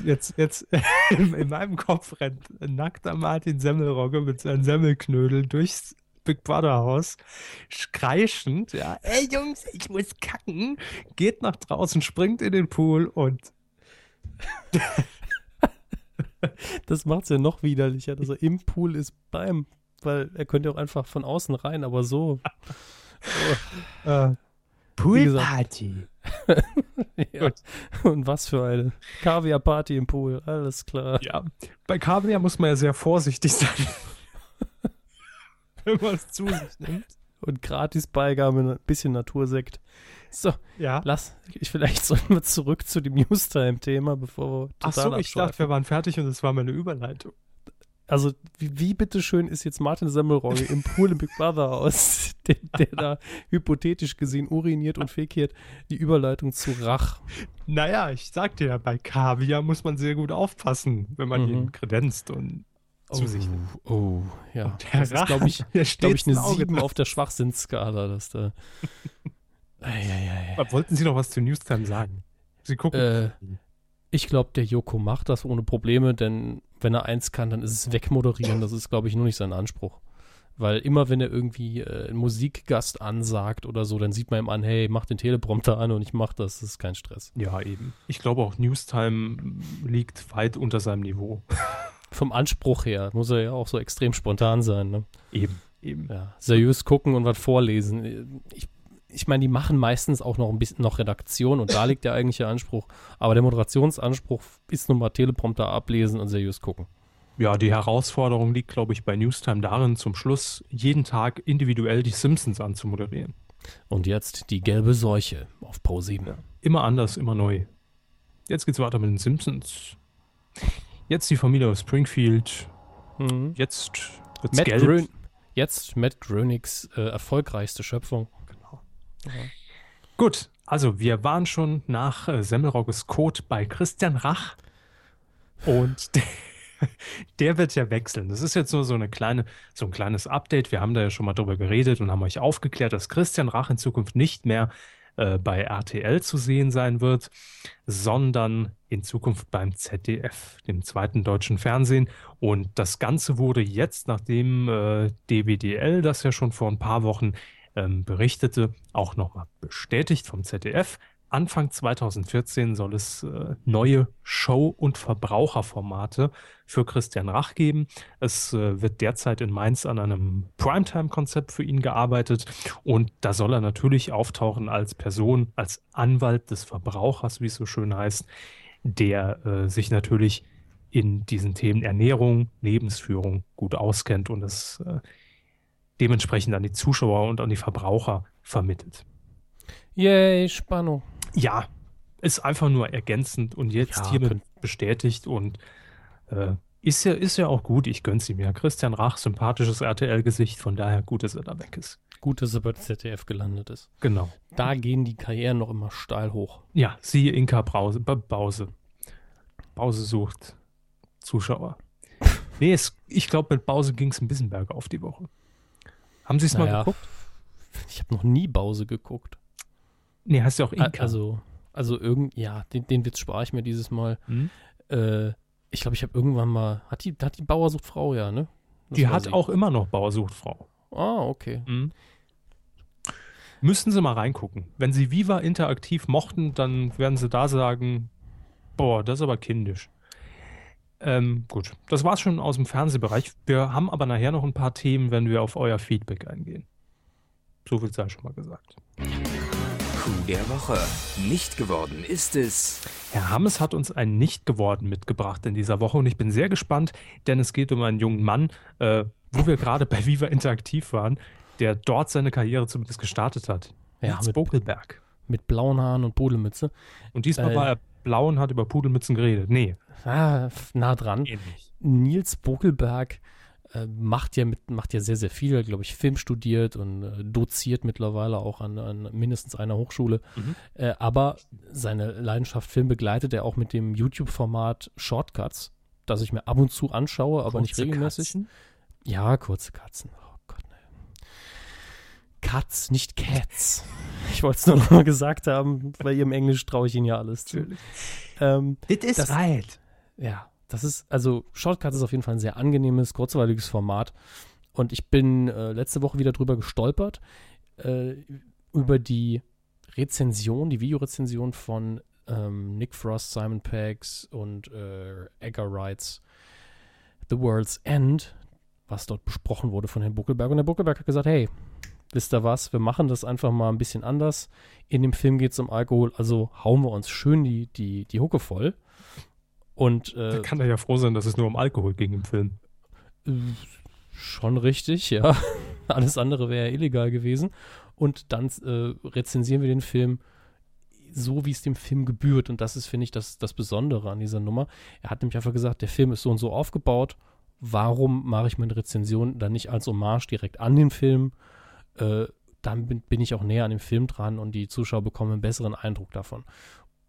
jetzt, jetzt in meinem Kopf rennt ein nackter Martin Semmelrogge mit seinen Semmelknödel durchs Big Brother Haus, kreischend, ja, ey Jungs, ich muss kacken, geht nach draußen, springt in den Pool und das macht es ja noch widerlicher, dass er im Pool ist beim, weil er könnte auch einfach von außen rein, aber so. oh. äh, Poolparty. ja. Und was für eine Kaviar-Party im Pool, alles klar. Ja, bei Kaviar muss man ja sehr vorsichtig sein, wenn man es zu sich nimmt. Und Gratis-Beigabe, ein bisschen Natursekt. So, ja. lass, ich vielleicht sollen wir zurück zu dem Newstime-Thema, bevor wir total Ach so, ich dachte, wir waren fertig und es war meine Überleitung. Also, wie, wie bitteschön ist jetzt Martin Semmelrogge im Pool im Big Brother aus, der, der da hypothetisch gesehen uriniert und fekiert, die Überleitung zu Rach? Naja, ich sagte ja, bei Kaviar muss man sehr gut aufpassen, wenn man mhm. ihn kredenzt und zu oh, sich nimmt. Oh, ja. Und der das Rach, ist, glaube ich, glaub ich, eine 7 auf der Schwachsinnsskala, dass da. Wollten Sie noch was zu Newstime sagen? Sie gucken. Äh, ich glaube, der Joko macht das ohne Probleme, denn wenn er eins kann, dann ist es wegmoderieren. Das ist, glaube ich, nur nicht sein Anspruch. Weil immer, wenn er irgendwie äh, einen Musikgast ansagt oder so, dann sieht man ihm an, hey, mach den Teleprompter an und ich mach das. Das ist kein Stress. Ja, eben. Ich glaube auch, Newstime liegt weit unter seinem Niveau. Vom Anspruch her muss er ja auch so extrem spontan sein. Ne? Eben, eben. Ja, seriös gucken und was vorlesen. Ich ich meine, die machen meistens auch noch ein bisschen noch Redaktion und da liegt der eigentliche Anspruch. Aber der Moderationsanspruch ist nun mal Teleprompter ablesen und seriös gucken. Ja, die Herausforderung liegt, glaube ich, bei Newstime darin, zum Schluss jeden Tag individuell die Simpsons anzumoderieren. Und jetzt die gelbe Seuche auf Pro 7. Ja, immer anders, immer neu. Jetzt geht's weiter mit den Simpsons. Jetzt die Familie aus Springfield. Mhm. Jetzt wird's Matt gelb. Grön jetzt Matt Groenings äh, erfolgreichste Schöpfung. Gut, also wir waren schon nach äh, Semmelrogges Code bei Christian Rach und der, wird ja wechseln. Das ist jetzt nur so eine kleine, so ein kleines Update. Wir haben da ja schon mal drüber geredet und haben euch aufgeklärt, dass Christian Rach in Zukunft nicht mehr äh, bei RTL zu sehen sein wird, sondern in Zukunft beim ZDF, dem zweiten deutschen Fernsehen. Und das Ganze wurde jetzt, nachdem äh, DWDL das ja schon vor ein paar Wochen ähm, berichtete, auch nochmal bestätigt vom ZDF. Anfang 2014 soll es äh, neue Show- und Verbraucherformate für Christian Rach geben. Es äh, wird derzeit in Mainz an einem Primetime-Konzept für ihn gearbeitet und da soll er natürlich auftauchen als Person, als Anwalt des Verbrauchers, wie es so schön heißt, der äh, sich natürlich in diesen Themen Ernährung, Lebensführung gut auskennt und es äh, dementsprechend an die Zuschauer und an die Verbraucher vermittelt. Yay, Spannung. Ja, ist einfach nur ergänzend und jetzt ja, hiermit bestätigt und äh, ist ja, ist ja auch gut, ich gönn's ihm ja. Christian Rach, sympathisches RTL-Gesicht, von daher gut, dass er da weg ist. Gut, dass er bei ZDF gelandet ist. Genau. Da gehen die Karrieren noch immer steil hoch. Ja, siehe Inka Brause, Bause. Bause sucht Zuschauer. nee, es, ich glaube, mit Bause ging es ein bisschen bergauf die Woche. Haben Sie es naja, mal geguckt? Ich habe noch nie Bause geguckt. Nee, hast du auch Inka. Also, also irgend, ja, den, den Witz spare ich mir dieses Mal. Mhm. Äh, ich glaube, ich habe irgendwann mal, hat die, hat die Bauersuchtfrau, ja, ne? Das die hat sie. auch immer noch Bauersuchtfrau. Ah, okay. Mhm. Müssen Sie mal reingucken. Wenn Sie Viva interaktiv mochten, dann werden Sie da sagen, boah, das ist aber kindisch. Ähm, gut, das war's schon aus dem Fernsehbereich. Wir haben aber nachher noch ein paar Themen, wenn wir auf euer Feedback eingehen. So viel sei schon mal gesagt. Coup der Woche. Nicht geworden ist es. Herr Hammes hat uns ein Nicht geworden mitgebracht in dieser Woche und ich bin sehr gespannt, denn es geht um einen jungen Mann, äh, wo wir gerade bei Viva Interaktiv waren, der dort seine Karriere zumindest gestartet hat. Ja, mit Bokelberg. Mit blauen Haaren und Pudelmütze. Und diesmal äh, war er blau und hat über Pudelmützen geredet. Nee. Ah, nah dran. Ähnlich. Nils Bokelberg äh, macht ja mit, macht ja sehr, sehr viel, glaube ich, Film studiert und äh, doziert mittlerweile auch an, an mindestens einer Hochschule. Mhm. Äh, aber seine Leidenschaft Film begleitet er auch mit dem YouTube-Format Shortcuts, das ich mir ab und zu anschaue, aber kurze nicht regelmäßig. Katzen? Ja, kurze Katzen. Cuts, nicht Cats. Ich wollte es nur noch mal gesagt haben, bei ihrem Englisch traue ich Ihnen ja alles zu. Ähm, It is das, right. Ja, das ist, also Shortcuts ist auf jeden Fall ein sehr angenehmes, kurzweiliges Format. Und ich bin äh, letzte Woche wieder drüber gestolpert, äh, über die Rezension, die Videorezension von ähm, Nick Frost, Simon Peggs und äh, Edgar Wrights The World's End, was dort besprochen wurde von Herrn Buckelberg. Und Herr Buckelberg hat gesagt, hey, wisst ihr was, wir machen das einfach mal ein bisschen anders. In dem Film geht es um Alkohol, also hauen wir uns schön die, die, die Hucke voll. Und, äh, da kann er ja froh sein, dass es nur um Alkohol ging im Film. Äh, schon richtig, ja. Alles andere wäre ja illegal gewesen. Und dann äh, rezensieren wir den Film so, wie es dem Film gebührt. Und das ist, finde ich, das, das Besondere an dieser Nummer. Er hat nämlich einfach gesagt, der Film ist so und so aufgebaut. Warum mache ich meine Rezension dann nicht als Hommage direkt an den Film? Äh, dann bin, bin, ich auch näher an dem Film dran und die Zuschauer bekommen einen besseren Eindruck davon.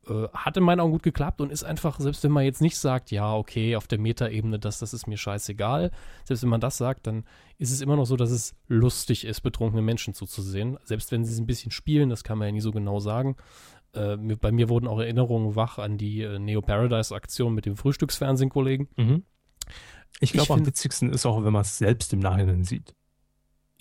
Äh, hat in meinen Augen gut geklappt und ist einfach, selbst wenn man jetzt nicht sagt, ja, okay, auf der Metaebene, das, das ist mir scheißegal, selbst wenn man das sagt, dann ist es immer noch so, dass es lustig ist, betrunkene Menschen zuzusehen. Selbst wenn sie es ein bisschen spielen, das kann man ja nie so genau sagen. Äh, bei mir wurden auch Erinnerungen wach an die äh, Neo Paradise-Aktion mit dem Frühstücksfernsehen-Kollegen. Mhm. Ich glaube, am witzigsten ist auch, wenn man es selbst im Nachhinein sieht.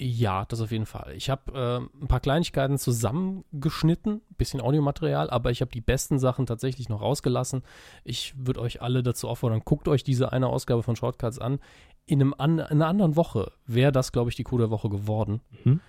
Ja, das auf jeden Fall. Ich habe äh, ein paar Kleinigkeiten zusammengeschnitten, bisschen Audiomaterial, aber ich habe die besten Sachen tatsächlich noch rausgelassen. Ich würde euch alle dazu auffordern, guckt euch diese eine Ausgabe von Shortcuts an. In, einem an, in einer anderen Woche wäre das, glaube ich, die Kuh der Woche geworden. Mhm.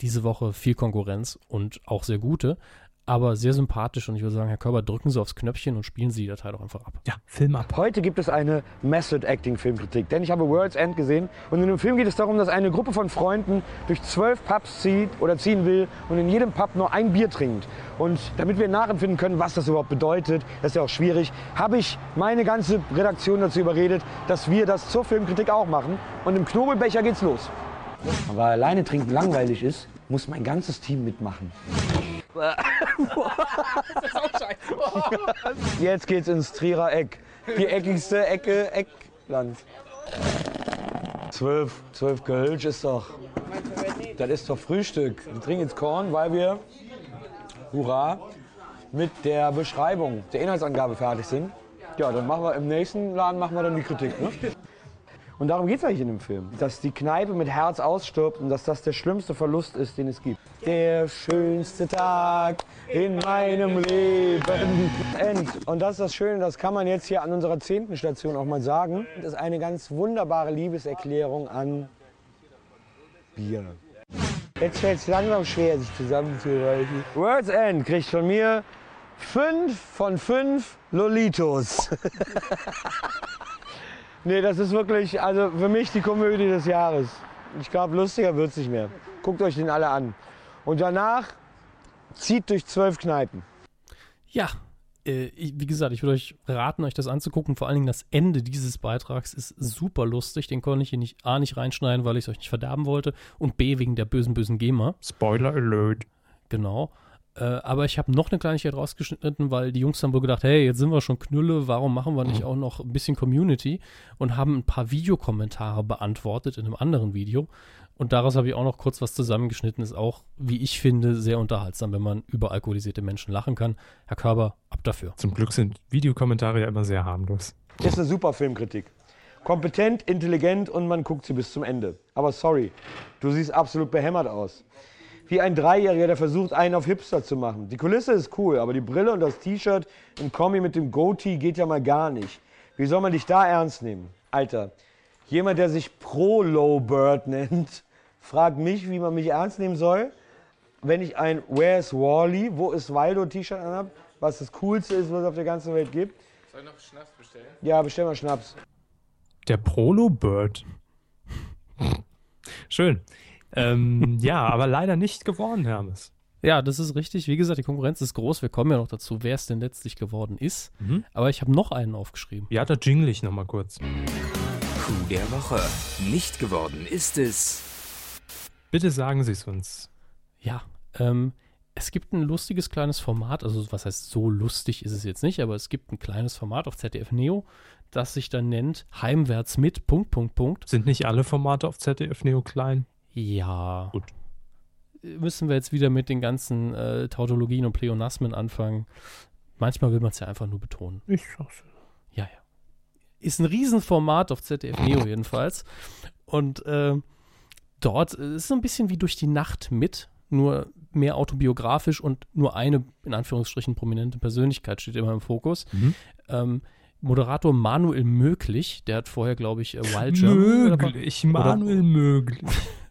Diese Woche viel Konkurrenz und auch sehr gute aber sehr sympathisch und ich würde sagen, Herr Körber, drücken Sie aufs Knöpfchen und spielen Sie die Datei doch einfach ab. Ja, Film ab. Heute gibt es eine Method Acting Filmkritik, denn ich habe World's End gesehen und in dem Film geht es darum, dass eine Gruppe von Freunden durch zwölf Pubs zieht oder ziehen will und in jedem Pub nur ein Bier trinkt. Und damit wir nachempfinden können, was das überhaupt bedeutet, das ist ja auch schwierig, habe ich meine ganze Redaktion dazu überredet, dass wir das zur Filmkritik auch machen und im Knobelbecher geht's los. Aber alleine trinken langweilig ist, muss mein ganzes Team mitmachen. Jetzt geht's ins Trierer Eck. Die eckigste Ecke Eckland. Zwölf, zwölf Gehölsch ist doch. Das ist doch Frühstück. Wir trinken jetzt Korn, weil wir, hurra, mit der Beschreibung der Inhaltsangabe fertig sind. Ja, dann machen wir im nächsten Laden machen wir dann die Kritik. Ne? Und darum geht es eigentlich in dem Film. Dass die Kneipe mit Herz ausstirbt und dass das der schlimmste Verlust ist, den es gibt. Der schönste Tag in meinem Leben. End. Und das ist das Schöne, das kann man jetzt hier an unserer zehnten Station auch mal sagen. Das ist eine ganz wunderbare Liebeserklärung an Bier. Jetzt fällt es langsam schwer, sich zusammenzureichen. World's End kriegt von mir fünf von fünf Lolitos. Nee, das ist wirklich, also für mich die Komödie des Jahres. Ich glaube, lustiger wird es nicht mehr. Guckt euch den alle an. Und danach zieht durch zwölf Kneipen. Ja, äh, wie gesagt, ich würde euch raten, euch das anzugucken. Vor allen Dingen das Ende dieses Beitrags ist super lustig. Den konnte ich hier nicht A nicht reinschneiden, weil ich es euch nicht verderben wollte. Und B wegen der bösen, bösen GEMA. Spoiler Alert. Genau. Äh, aber ich habe noch eine Kleinigkeit rausgeschnitten, weil die Jungs haben wohl gedacht, hey, jetzt sind wir schon Knülle, warum machen wir nicht mhm. auch noch ein bisschen Community? Und haben ein paar Videokommentare beantwortet in einem anderen Video. Und daraus habe ich auch noch kurz was zusammengeschnitten. Ist auch, wie ich finde, sehr unterhaltsam, wenn man über alkoholisierte Menschen lachen kann. Herr Körber, ab dafür. Zum Glück sind Videokommentare ja immer sehr harmlos. Das ist eine super Filmkritik. Kompetent, intelligent und man guckt sie bis zum Ende. Aber sorry, du siehst absolut behämmert aus wie ein Dreijähriger, der versucht, einen auf Hipster zu machen. Die Kulisse ist cool, aber die Brille und das T-Shirt im Kombi mit dem Goatee geht ja mal gar nicht. Wie soll man dich da ernst nehmen? Alter, jemand, der sich Pro-Low-Bird nennt, fragt mich, wie man mich ernst nehmen soll, wenn ich ein Where's Wally, wo ist Waldo T-Shirt anhabe, was das Coolste ist, was es auf der ganzen Welt gibt. Soll ich noch Schnaps bestellen? Ja, bestell mal Schnaps. Der Prolo-Bird. Schön. Ähm, ja, aber leider nicht geworden, Hermes. Ja, das ist richtig. Wie gesagt, die Konkurrenz ist groß. Wir kommen ja noch dazu, wer es denn letztlich geworden ist. Mhm. Aber ich habe noch einen aufgeschrieben. Ja, da jingle ich nochmal kurz. Coup der Woche. Nicht geworden ist es. Bitte sagen Sie es uns. Ja, ähm, es gibt ein lustiges kleines Format, also was heißt so lustig ist es jetzt nicht, aber es gibt ein kleines Format auf ZDF Neo, das sich dann nennt Heimwärts mit Punkt, Punkt, Punkt. Sind nicht alle Formate auf ZDF Neo klein? Ja. Gut. Müssen wir jetzt wieder mit den ganzen äh, Tautologien und Pleonasmen anfangen. Manchmal will man es ja einfach nur betonen. Ich sag's. Ja, ja. Ist ein Riesenformat auf ZDF Neo jedenfalls. Und äh, dort ist es so ein bisschen wie durch die Nacht mit, nur mehr autobiografisch und nur eine, in Anführungsstrichen, prominente Persönlichkeit steht immer im Fokus. Mhm. Ähm, Moderator Manuel Möglich, der hat vorher, glaube ich, äh, Wild oder- Möglich, Manuel möglich.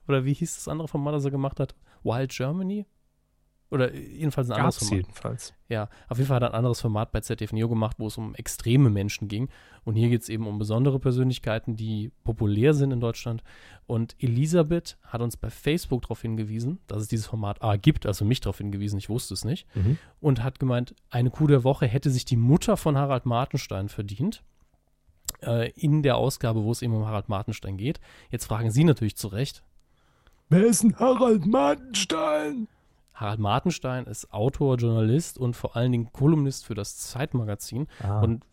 Oder wie hieß das andere Format, das er gemacht hat? Wild Germany? Oder jedenfalls ein anderes Gab's Format. jedenfalls. Ja, auf jeden Fall hat er ein anderes Format bei ZDF Neo gemacht, wo es um extreme Menschen ging. Und hier geht es eben um besondere Persönlichkeiten, die populär sind in Deutschland. Und Elisabeth hat uns bei Facebook darauf hingewiesen, dass es dieses Format A gibt, also mich darauf hingewiesen, ich wusste es nicht. Mhm. Und hat gemeint, eine Kuh der Woche hätte sich die Mutter von Harald Martenstein verdient. Äh, in der Ausgabe, wo es eben um Harald Martenstein geht. Jetzt fragen Sie natürlich zu Recht, Wer ist denn Harald Martenstein? Harald Martenstein ist Autor, Journalist und vor allen Dingen Kolumnist für das Zeitmagazin. Ah. Und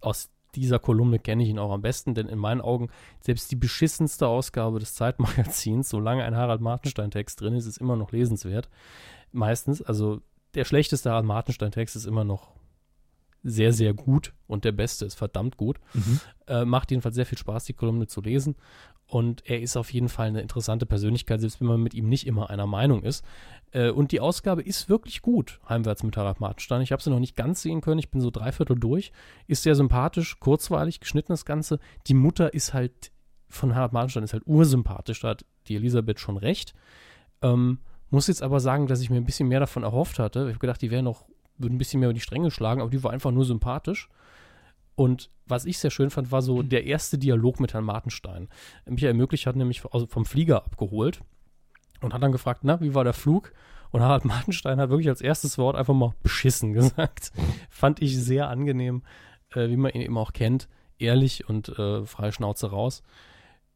aus dieser Kolumne kenne ich ihn auch am besten, denn in meinen Augen selbst die beschissenste Ausgabe des Zeitmagazins, solange ein Harald Martenstein-Text drin ist, ist immer noch lesenswert. Meistens, also der schlechteste Harald Martenstein-Text ist immer noch sehr, sehr gut und der beste ist verdammt gut. Mhm. Äh, macht jedenfalls sehr viel Spaß, die Kolumne zu lesen. Und er ist auf jeden Fall eine interessante Persönlichkeit, selbst wenn man mit ihm nicht immer einer Meinung ist. Äh, und die Ausgabe ist wirklich gut, Heimwärts mit Harald Martenstein. Ich habe sie noch nicht ganz sehen können, ich bin so dreiviertel durch. Ist sehr sympathisch, kurzweilig, geschnitten das Ganze. Die Mutter ist halt, von Harald Martenstein ist halt ursympathisch, da hat die Elisabeth schon recht. Ähm, muss jetzt aber sagen, dass ich mir ein bisschen mehr davon erhofft hatte. Ich habe gedacht, die wäre noch, würden ein bisschen mehr über die Stränge schlagen, aber die war einfach nur sympathisch. Und was ich sehr schön fand, war so der erste Dialog mit Herrn Martenstein. Michael Möglich hat nämlich vom Flieger abgeholt und hat dann gefragt, na, wie war der Flug? Und Harald Martenstein hat wirklich als erstes Wort einfach mal beschissen gesagt. Fand ich sehr angenehm, äh, wie man ihn eben auch kennt. Ehrlich und äh, freie Schnauze raus.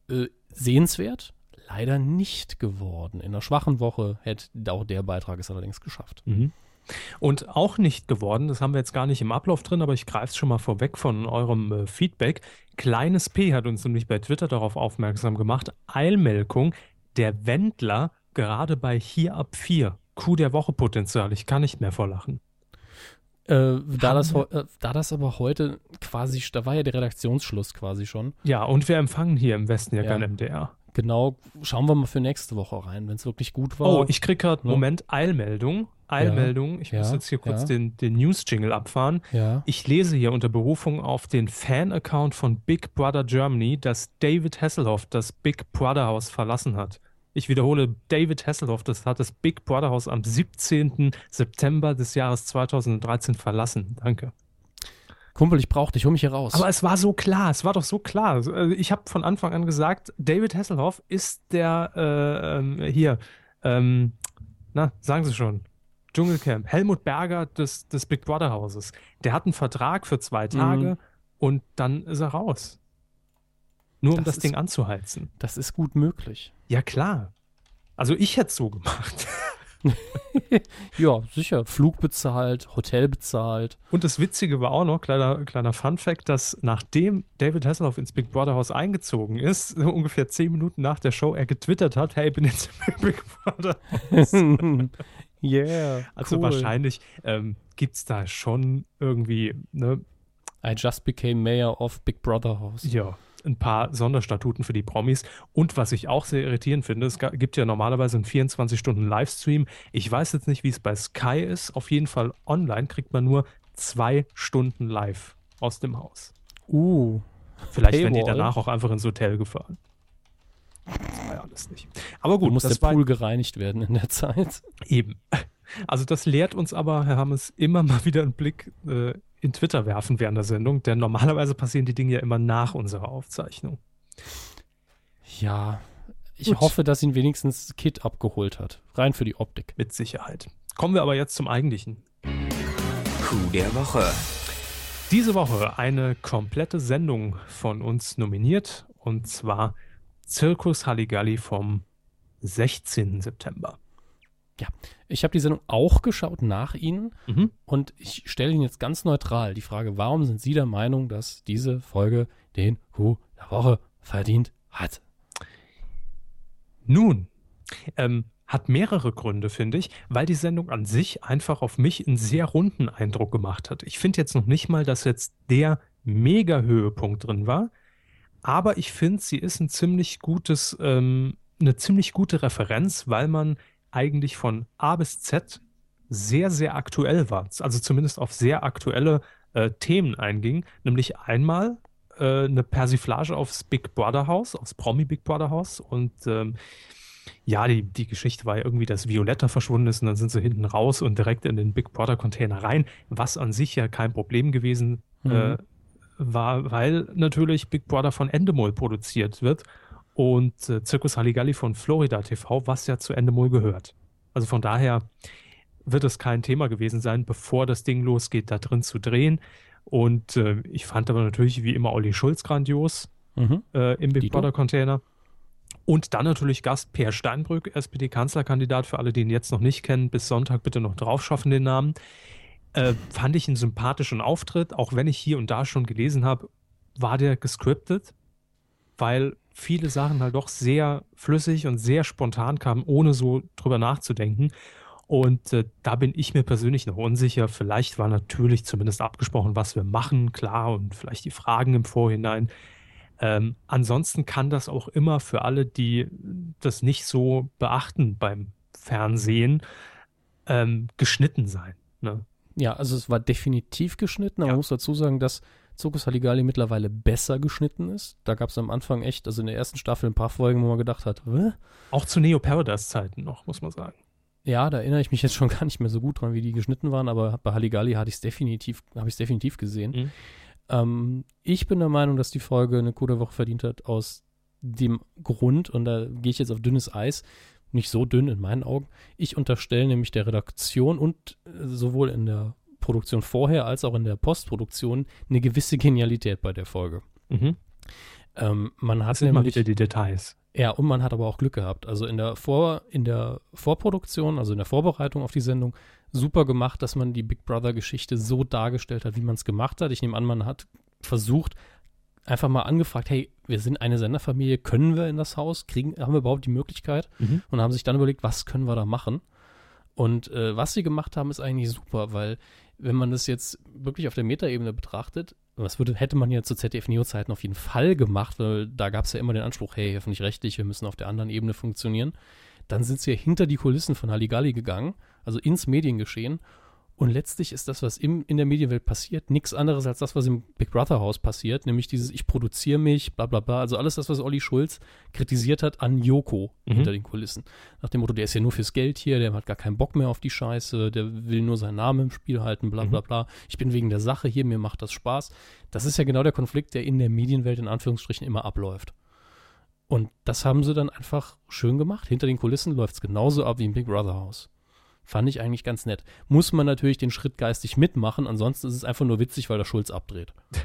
Äh, sehenswert, leider nicht geworden. In einer schwachen Woche hätte auch der Beitrag es allerdings geschafft. Mhm. Und auch nicht geworden, das haben wir jetzt gar nicht im Ablauf drin, aber ich greife es schon mal vorweg von eurem äh, Feedback. Kleines P hat uns nämlich bei Twitter darauf aufmerksam gemacht. Eilmelkung, der Wendler, gerade bei hier ab 4. Kuh der Woche Potenzial. Ich kann nicht mehr vor Lachen. Äh, da, das, äh, da das aber heute quasi, da war ja der Redaktionsschluss quasi schon. Ja, und wir empfangen hier im Westen ja, Ja. kein MDR. Genau, schauen wir mal für nächste Woche rein, wenn es wirklich gut war. Oh, ich krieg gerade, Ne? Moment, Eilmeldung. Eilmeldung. Ich muss Ja, jetzt hier kurz ja. den, den News-Jingle abfahren. ja. Ich lese hier unter Berufung auf den Fan-Account von Big Brother Germany, dass David Hasselhoff das Big Brother Haus verlassen hat. Ich wiederhole, David Hasselhoff, das hat das Big Brother Haus am 17. September des Jahres 2013 verlassen. Danke. Kumpel, ich brauch dich, hol mich hier raus. Aber es war so klar, es war doch so klar. Also, Ich habe von Anfang an gesagt, David Hasselhoff ist der äh, ähm, hier, ähm, na, sagen Sie schon, Dschungelcamp, Helmut Berger des, des Big Brother Hauses. Der hat einen Vertrag für zwei Tage und dann ist er raus. Nur um Das das, ist- Ding anzuheizen. das ist gut möglich. Ja, klar. Also ich hätte es so gemacht. Ja, sicher. Flug bezahlt, Hotel bezahlt. Und das Witzige war auch noch, kleiner, kleiner Fun-Fact, dass nachdem David Hasselhoff ins Big Brother Haus eingezogen ist, ungefähr zehn Minuten nach der Show, er getwittert hat, hey, ich bin jetzt im Big Brother Haus. yeah. Also cool. wahrscheinlich ähm, gibt es da schon irgendwie, ne, I just became mayor of Big Brother House. ja, ein paar Sonderstatuten für die Promis. Und was ich auch sehr irritierend finde, es gibt ja normalerweise einen 24-Stunden-Livestream. Ich weiß jetzt nicht, wie es bei Sky ist. Auf jeden Fall online kriegt man nur zwei Stunden live aus dem Haus. Uh. Vielleicht werden die Paywall. danach auch einfach ins Hotel gefahren. Das war ja alles nicht. Aber Gut, gut, muss das der Pool gereinigt werden in der Zeit. eben. Also das lehrt uns aber, Herr Hammes, immer mal wieder einen Blick äh, in Twitter werfen während der Sendung, denn normalerweise passieren die Dinge ja immer nach unserer Aufzeichnung. Ja. Ich Gut. hoffe, dass ihn wenigstens Kit abgeholt hat. Rein für die Optik. Mit Sicherheit. Kommen wir aber jetzt zum Eigentlichen. Coup der Woche. Diese Woche eine komplette Sendung von uns nominiert Und zwar Zirkus Halligalli vom 16. September. Ja, ich habe die Sendung auch geschaut nach Ihnen mhm. und ich stelle Ihnen jetzt ganz neutral die Frage, warum sind Sie der Meinung, dass diese Folge den Coup der Woche verdient hat? Nun, ähm, hat mehrere Gründe, finde ich, weil die Sendung an sich einfach auf mich einen sehr runden Eindruck gemacht hat. Ich finde jetzt noch nicht mal, dass jetzt der Mega-Höhepunkt drin war, aber ich finde, sie ist ein ziemlich gutes, ähm, eine ziemlich gute Referenz, weil man eigentlich von A bis Z sehr, sehr aktuell war. Also zumindest auf sehr aktuelle äh, Themen einging. Nämlich einmal äh, eine Persiflage aufs Big Brother Haus, aufs Promi Big Brother Haus und ähm, ja, die, die Geschichte war ja irgendwie, dass Violetta verschwunden ist und dann sind sie hinten raus und direkt in den Big Brother Container rein, was an sich ja kein Problem gewesen mhm. äh, war, weil natürlich Big Brother von Endemol produziert wird und äh, Circus Halligalli von Florida TV, was ja zu Endemol gehört. Also von daher wird es kein Thema gewesen sein, bevor das Ding losgeht, da drin zu drehen. Und äh, ich fand aber natürlich wie immer Olli Schulz grandios mhm. äh, im Big Brother Container. Und dann natürlich Gast Peer Steinbrück, SPD-Kanzlerkandidat, für alle, die ihn jetzt noch nicht kennen, bis Sonntag bitte noch drauf schaffen den Namen. Äh, fand ich einen sympathischen Auftritt, auch wenn ich hier und da schon gelesen habe, war der gescriptet, weil viele Sachen halt doch sehr flüssig und sehr spontan kamen, ohne so drüber nachzudenken. Und äh, da bin ich mir persönlich noch unsicher. Vielleicht war natürlich zumindest abgesprochen, was wir machen, klar, und vielleicht die Fragen im Vorhinein. Ähm, ansonsten kann das auch immer für alle, die das nicht so beachten beim Fernsehen, ähm, geschnitten sein. Ne? Ja, also es war definitiv geschnitten, aber ja. man muss dazu sagen, dass Zirkus Halligalli mittlerweile besser geschnitten ist. Da gab es am Anfang echt, also in der ersten Staffel ein paar Folgen, wo man gedacht hat, Wä? auch zu Neo Paradise Zeiten noch, muss man sagen. Ja, da erinnere ich mich jetzt schon gar nicht mehr so gut dran, wie die geschnitten waren, aber bei Halligalli hatte ich es definitiv, habe ich es definitiv gesehen. Mhm. Ähm, ich bin der Meinung, dass die Folge eine gute Woche verdient hat aus dem Grund, und da gehe ich jetzt auf dünnes Eis, nicht so dünn in meinen Augen. Ich unterstelle nämlich der Redaktion und äh, sowohl in der Produktion vorher als auch in der Postproduktion eine gewisse Genialität bei der Folge. Mhm. Ähm, man hat das sind nämlich, mal wieder die Details. Ja, und man hat aber auch Glück gehabt. Also in der, Vor, in der Vorproduktion, also in der Vorbereitung auf die Sendung, super gemacht, dass man die Big Brother-Geschichte so dargestellt hat, wie man es gemacht hat. Ich nehme an, man hat versucht, einfach mal angefragt, hey, wir sind eine Senderfamilie, können wir in das Haus? Kriegen, haben wir überhaupt die Möglichkeit? Mhm. Und haben sich dann überlegt, was können wir da machen? Und äh, was sie gemacht haben, ist eigentlich super, weil wenn man das jetzt wirklich auf der Metaebene betrachtet, das würde, hätte man ja zu ZDF-Neo-Zeiten auf jeden Fall gemacht, weil da gab es ja immer den Anspruch, hey, öffentlich-rechtlich, wir müssen auf der anderen Ebene funktionieren. Dann sind sie ja hinter die Kulissen von Halligalli gegangen, also ins Mediengeschehen und letztlich ist das, was im, in der Medienwelt passiert, nichts anderes als das, was im Big Brother Haus passiert, nämlich dieses Ich produziere mich, bla bla bla. Also alles das, was Olli Schulz kritisiert hat an Joko mhm. hinter den Kulissen. Nach dem Motto, der ist ja nur fürs Geld hier, der hat gar keinen Bock mehr auf die Scheiße, der will nur seinen Namen im Spiel halten, bla bla mhm. bla. Ich bin wegen der Sache hier, mir macht das Spaß. Das ist ja genau der Konflikt, der in der Medienwelt in Anführungsstrichen immer abläuft. Und das haben sie dann einfach schön gemacht. Hinter den Kulissen läuft es genauso ab wie im Big Brother Haus. Fand ich eigentlich ganz nett. Muss man natürlich den Schritt geistig mitmachen, ansonsten ist es einfach nur witzig, weil der Schulz abdreht.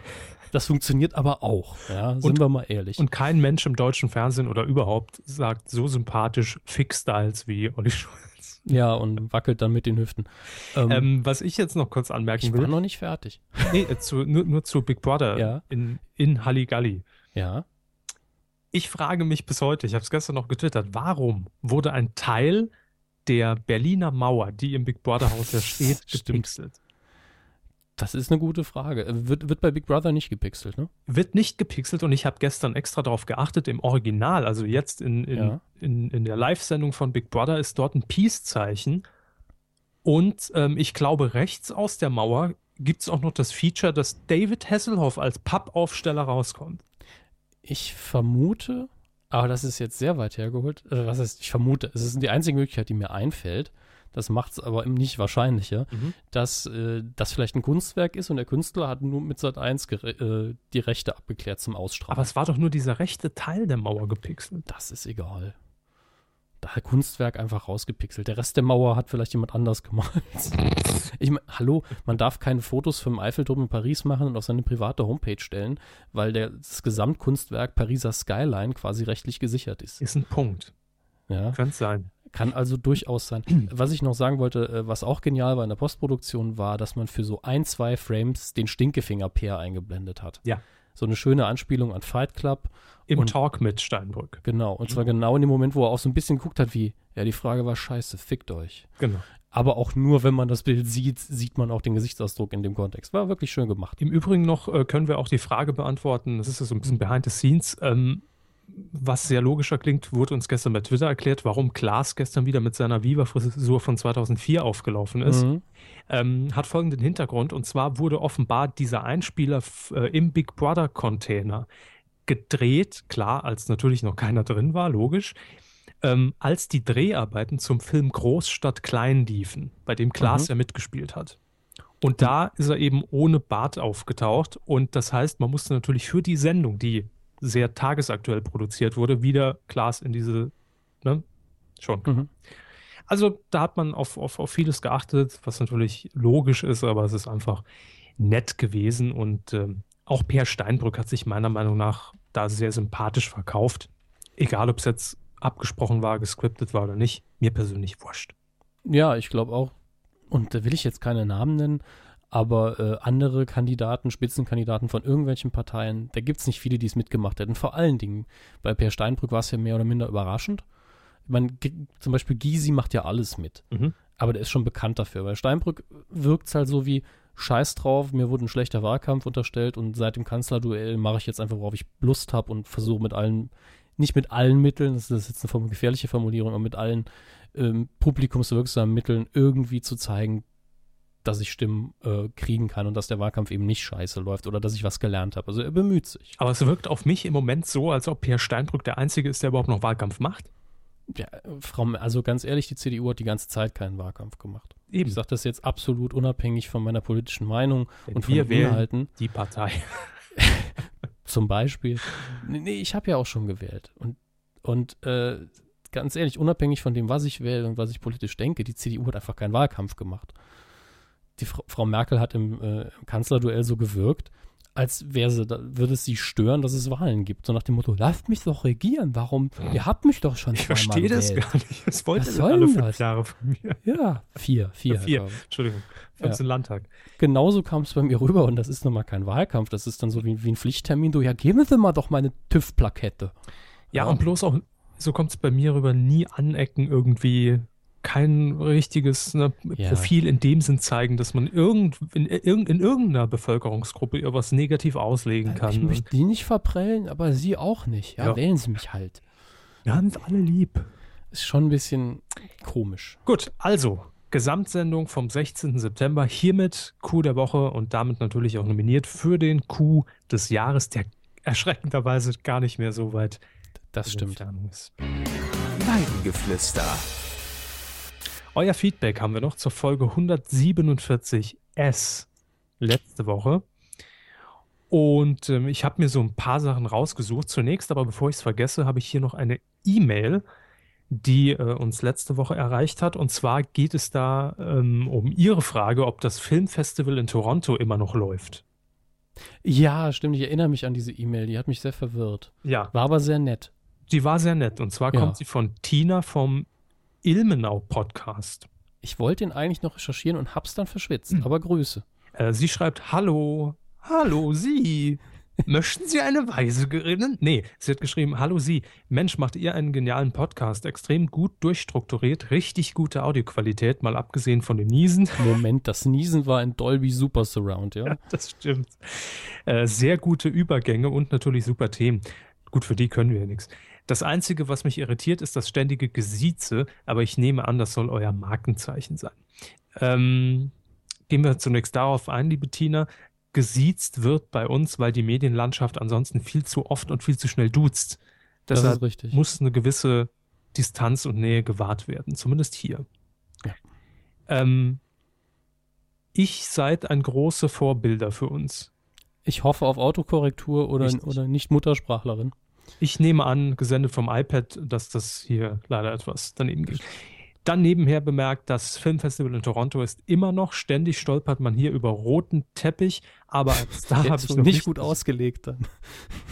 Das funktioniert aber auch, ja, sind und, wir mal ehrlich. Und kein Mensch im deutschen Fernsehen oder überhaupt sagt so sympathisch Fix-Styles wie Olli Schulz. Ja, und wackelt dann mit den Hüften. Ähm, ähm, was ich jetzt noch kurz anmerken ich will. Ich war noch nicht fertig. Nee, zu, nur, nur zu Big Brother ja. in, in Halligalli. Ja. Ich frage mich bis heute, ich habe es gestern noch getwittert, warum wurde ein Teil der Berliner Mauer, die im Big Brother Haus ja steht, gepixelt? Das ist eine gute Frage. Wird, wird bei Big Brother nicht gepixelt, ne? Wird nicht gepixelt und ich habe gestern extra darauf geachtet, im Original, also jetzt in, in, ja. in, in der Live-Sendung von Big Brother ist dort ein Peace-Zeichen. Und ähm, ich glaube, rechts aus der Mauer gibt es auch noch das Feature, dass David Hasselhoff als Pappaufsteller rauskommt. Ich vermute, aber das ist jetzt sehr weit hergeholt. Äh, was heißt, ich vermute, es ist die einzige Möglichkeit, die mir einfällt. Das macht es aber nicht wahrscheinlicher, mhm. dass äh, das vielleicht ein Kunstwerk ist und der Künstler hat nur mit Sat 1 äh, die Rechte abgeklärt zum Ausstrahlen. Aber es war doch nur dieser rechte Teil der Mauer gepixelt. Das ist egal. Da hat Kunstwerk einfach rausgepixelt. Der Rest der Mauer hat vielleicht jemand anders gemalt. Ich meine, hallo, man darf keine Fotos vom Eiffelturm in Paris machen und auf seine private Homepage stellen, weil der, das Gesamtkunstwerk Pariser Skyline quasi rechtlich gesichert ist. Ist ein Punkt. Ja. Könnte sein. Kann also durchaus sein. Was ich noch sagen wollte, äh, was auch genial war in der Postproduktion, war, dass man für so ein, zwei Frames den Stinkefinger-Peer eingeblendet hat. Ja. So eine schöne Anspielung an Fight Club. Im Und- Talk mit Steinbrück. Genau. Und zwar genau in dem Moment, wo er auch so ein bisschen geguckt hat, wie, ja, die Frage war scheiße, fickt euch. Genau. Aber auch nur, wenn man das Bild sieht, sieht man auch den Gesichtsausdruck in dem Kontext. War wirklich schön gemacht. Im Übrigen noch äh, können wir auch die Frage beantworten, das ist ja so ein bisschen behind the scenes, ähm, was sehr logischer klingt, wurde uns gestern bei Twitter erklärt, warum Klaas gestern wieder mit seiner Viva-Frisur von 2004 aufgelaufen ist. Mhm. Ähm, hat folgenden Hintergrund, und zwar wurde offenbar dieser Einspieler äh, im Big Brother Container gedreht, klar, als natürlich noch keiner drin war, logisch, ähm, als die Dreharbeiten zum Film Großstadt Klein liefen, bei dem Klaas Mhm. ja mitgespielt hat. Und da ist er eben ohne Bart aufgetaucht. Und das heißt, man musste natürlich für die Sendung, die sehr tagesaktuell produziert wurde, wieder Klaas in diese, ne? Schon. Mhm. Also da hat man auf, auf, auf vieles geachtet, was natürlich logisch ist, aber es ist einfach nett gewesen. Und ähm, auch Per Steinbrück hat sich meiner Meinung nach da sehr sympathisch verkauft. Egal, ob es jetzt abgesprochen war, gescriptet war oder nicht. Mir persönlich wurscht. Ja, ich glaube auch. Und da will ich jetzt keine Namen nennen, aber äh, andere Kandidaten, Spitzenkandidaten von irgendwelchen Parteien, da gibt es nicht viele, die es mitgemacht hätten. Vor allen Dingen bei Per Steinbrück war es ja mehr oder minder überraschend. Man, zum Beispiel Gysi macht ja alles mit. Mhm. Aber der ist schon bekannt dafür. Bei Steinbrück wirkt es halt so wie Scheiß drauf, mir wurde ein schlechter Wahlkampf unterstellt und seit dem Kanzlerduell mache ich jetzt einfach, worauf ich Lust habe und versuche mit allen, nicht mit allen Mitteln, das ist jetzt eine gefährliche Formulierung, aber mit allen ähm, publikumswirksamen Mitteln irgendwie zu zeigen, dass ich Stimmen äh, kriegen kann und dass der Wahlkampf eben nicht scheiße läuft oder dass ich was gelernt habe. Also er bemüht sich. Aber es wirkt auf mich im Moment so, als ob Per Steinbrück der Einzige ist, der überhaupt noch Wahlkampf macht. Ja, Frau, also ganz ehrlich, die CDU hat die ganze Zeit keinen Wahlkampf gemacht. Eben. Ich sage das jetzt absolut unabhängig von meiner politischen Meinung Denn und von wir den wählen Inhalten. die Partei. Zum Beispiel. Nee, nee ich habe ja auch schon gewählt. Und, und äh, ganz ehrlich, unabhängig von dem, was ich wähle und was ich politisch denke, die CDU hat einfach keinen Wahlkampf gemacht. Die Frau, Frau Merkel hat im, äh, Kanzlerduell so gewirkt, als wäre sie, da, würde es sie stören, dass es Wahlen gibt. So nach dem Motto, lasst mich doch regieren. Warum? Ihr habt mich doch schon Ich verstehe das gar nicht. Das wollte Was ihr alle fünf das? Jahre von mir. Ja, vier, vier. Vier. glaub ich. Entschuldigung. 15 Landtag. genauso kam es bei mir rüber und das ist nochmal kein Wahlkampf, das ist dann so wie, wie ein Pflichttermin. Du, ja, geben Sie mal doch meine TÜV-Plakette. Ja, Ja. und bloß auch, so kommt es bei mir rüber, nie anecken, irgendwie kein richtiges ne, Ja. Profil in dem Sinn zeigen, dass man irgend, in, in, in irgendeiner Bevölkerungsgruppe irgendwas negativ auslegen kann. Ich möchte die nicht verprellen, aber Sie auch nicht. Ja, Ja. wählen Sie mich halt. Wir haben es alle lieb. Ist schon ein bisschen komisch. Gut, also Gesamtsendung vom 16. September, hiermit Coup der Woche und damit natürlich auch nominiert für den Coup des Jahres, der erschreckenderweise gar nicht mehr so weit Das stimmt. Weidengeflüster. Euer Feedback haben wir noch zur Folge 147S letzte Woche. Und ähm, ich habe mir so ein paar Sachen rausgesucht. Zunächst, aber bevor ich es vergesse, habe ich hier noch eine E-Mail, die äh, uns letzte Woche erreicht hat. Und zwar geht es da ähm, um Ihre Frage, ob das Filmfestival in Toronto immer noch läuft. Ja, stimmt. Ich erinnere mich an diese E-Mail. Die hat mich sehr verwirrt. Ja, War aber sehr nett. die war sehr nett. Und zwar Ja. kommt sie von Tina vom Ilmenau Podcast. Ich wollte ihn eigentlich noch recherchieren und hab's dann verschwitzt. Hm. Aber Grüße. Äh, sie schreibt, hallo, hallo Sie. Möchten Sie eine Weise gerinnen? Nee, sie hat geschrieben, hallo Sie. Mensch, macht ihr einen genialen Podcast. Extrem gut durchstrukturiert, richtig gute Audioqualität, mal abgesehen von dem Niesen. Moment, das Niesen war in Dolby Super Surround, ja? Das stimmt. Äh, sehr gute Übergänge und natürlich super Themen. Gut, für die können wir ja nichts. Das Einzige, was mich irritiert, ist das ständige Gesieze, aber ich nehme an, das soll euer Markenzeichen sein. Ähm, gehen wir zunächst darauf ein, liebe Tina. Gesiezt wird bei uns, weil die Medienlandschaft ansonsten viel zu oft und viel zu schnell duzt. Das Deshalb ist richtig. muss eine gewisse Distanz und Nähe gewahrt werden, zumindest hier. Ja. Ähm, ich seid ein große Vorbilder für uns. Ich hoffe auf Autokorrektur oder, Richtig. oder nicht Muttersprachlerin. Ich nehme an, gesendet vom iPad, dass das hier leider etwas daneben ging. Dann nebenher bemerkt, das Filmfestival in Toronto ist immer noch, ständig stolpert man hier über roten Teppich, aber da habe ich noch nicht gut ausgelegt dann.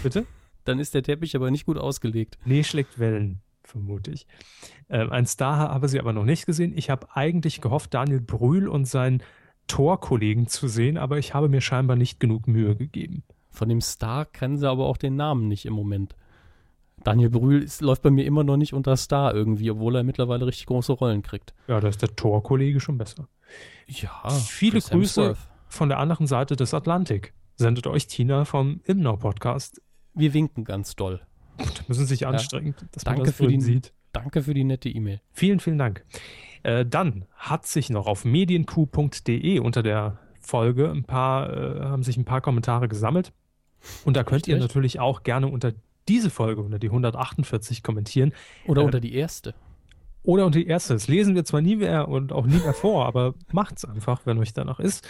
Bitte? Dann ist der Teppich aber nicht gut ausgelegt. Nee, schlägt Wellen, vermute ich. Ähm, ein Star habe sie aber noch nicht gesehen. Ich habe eigentlich gehofft, Daniel Brühl und seinen Torkollegen zu sehen, aber ich habe mir scheinbar nicht genug Mühe gegeben. Von dem Star kennen sie aber auch den Namen nicht im Moment. Daniel Brühl ist, läuft bei mir immer noch nicht unter Star irgendwie, obwohl er mittlerweile richtig große Rollen kriegt. Ja, da ist der Torkollege schon besser. Ja, viele Grüße Hemsworth. von der anderen Seite des Atlantik. Sendet euch Tina vom Imnau Podcast. Wir winken ganz doll. Da müssen sich anstrengen, ja. dass danke das für die, sieht. Danke für die nette E-Mail. Vielen, vielen Dank. Äh, dann hat sich noch auf medienq.de unter der Folge ein paar, äh, haben sich ein paar Kommentare gesammelt. Und da könnt Richtig? ihr natürlich auch gerne unter diese Folge, unter die 148 kommentieren. Oder äh, unter die erste. Oder unter die erste. Das lesen wir zwar nie mehr und auch nie mehr vor, aber macht's einfach, wenn euch danach ist.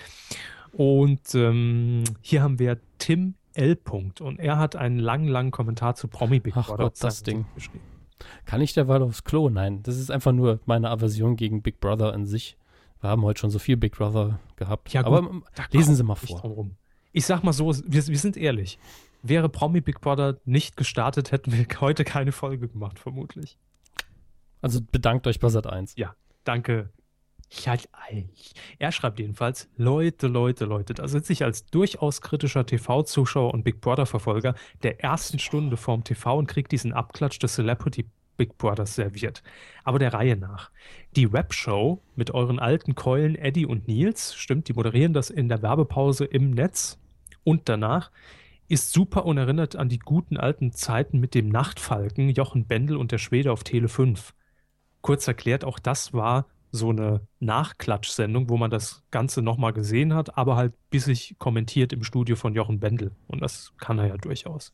Und ähm, hier haben wir Tim L. und er hat einen langen, langen Kommentar zu Promi Big Brother Ach Gott, das Ding. geschrieben. Kann ich derweil aufs Klo? Nein, das ist einfach nur meine Aversion gegen Big Brother an sich. Wir haben heute schon so viel Big Brother gehabt. Ja, gut, Aber lesen Sie mal vor. Ich sag mal so, wir, wir sind ehrlich. Wäre Promi Big Brother nicht gestartet, hätten wir heute keine Folge gemacht, vermutlich. Also bedankt euch bei Sat 1. Ja, danke. Er schreibt jedenfalls, Leute, Leute, Leute, da sitze ich als durchaus kritischer TV-Zuschauer und Big Brother-Verfolger der ersten Stunde vorm TV und kriege diesen Abklatsch des Celebrity Big Brothers serviert. Aber der Reihe nach. Die Webshow mit euren alten Keulen Eddie und Nils, stimmt, die moderieren das in der Werbepause im Netz und danach ist super und erinnert an die guten alten Zeiten mit dem Nachtfalken, Jochen Bendel und der Schwede auf Tele 5. Kurz erklärt, auch das war so eine Nachklatsch-Sendung, wo man das Ganze nochmal gesehen hat, aber halt bissig kommentiert im Studio von Jochen Bendel. Und das kann er ja durchaus.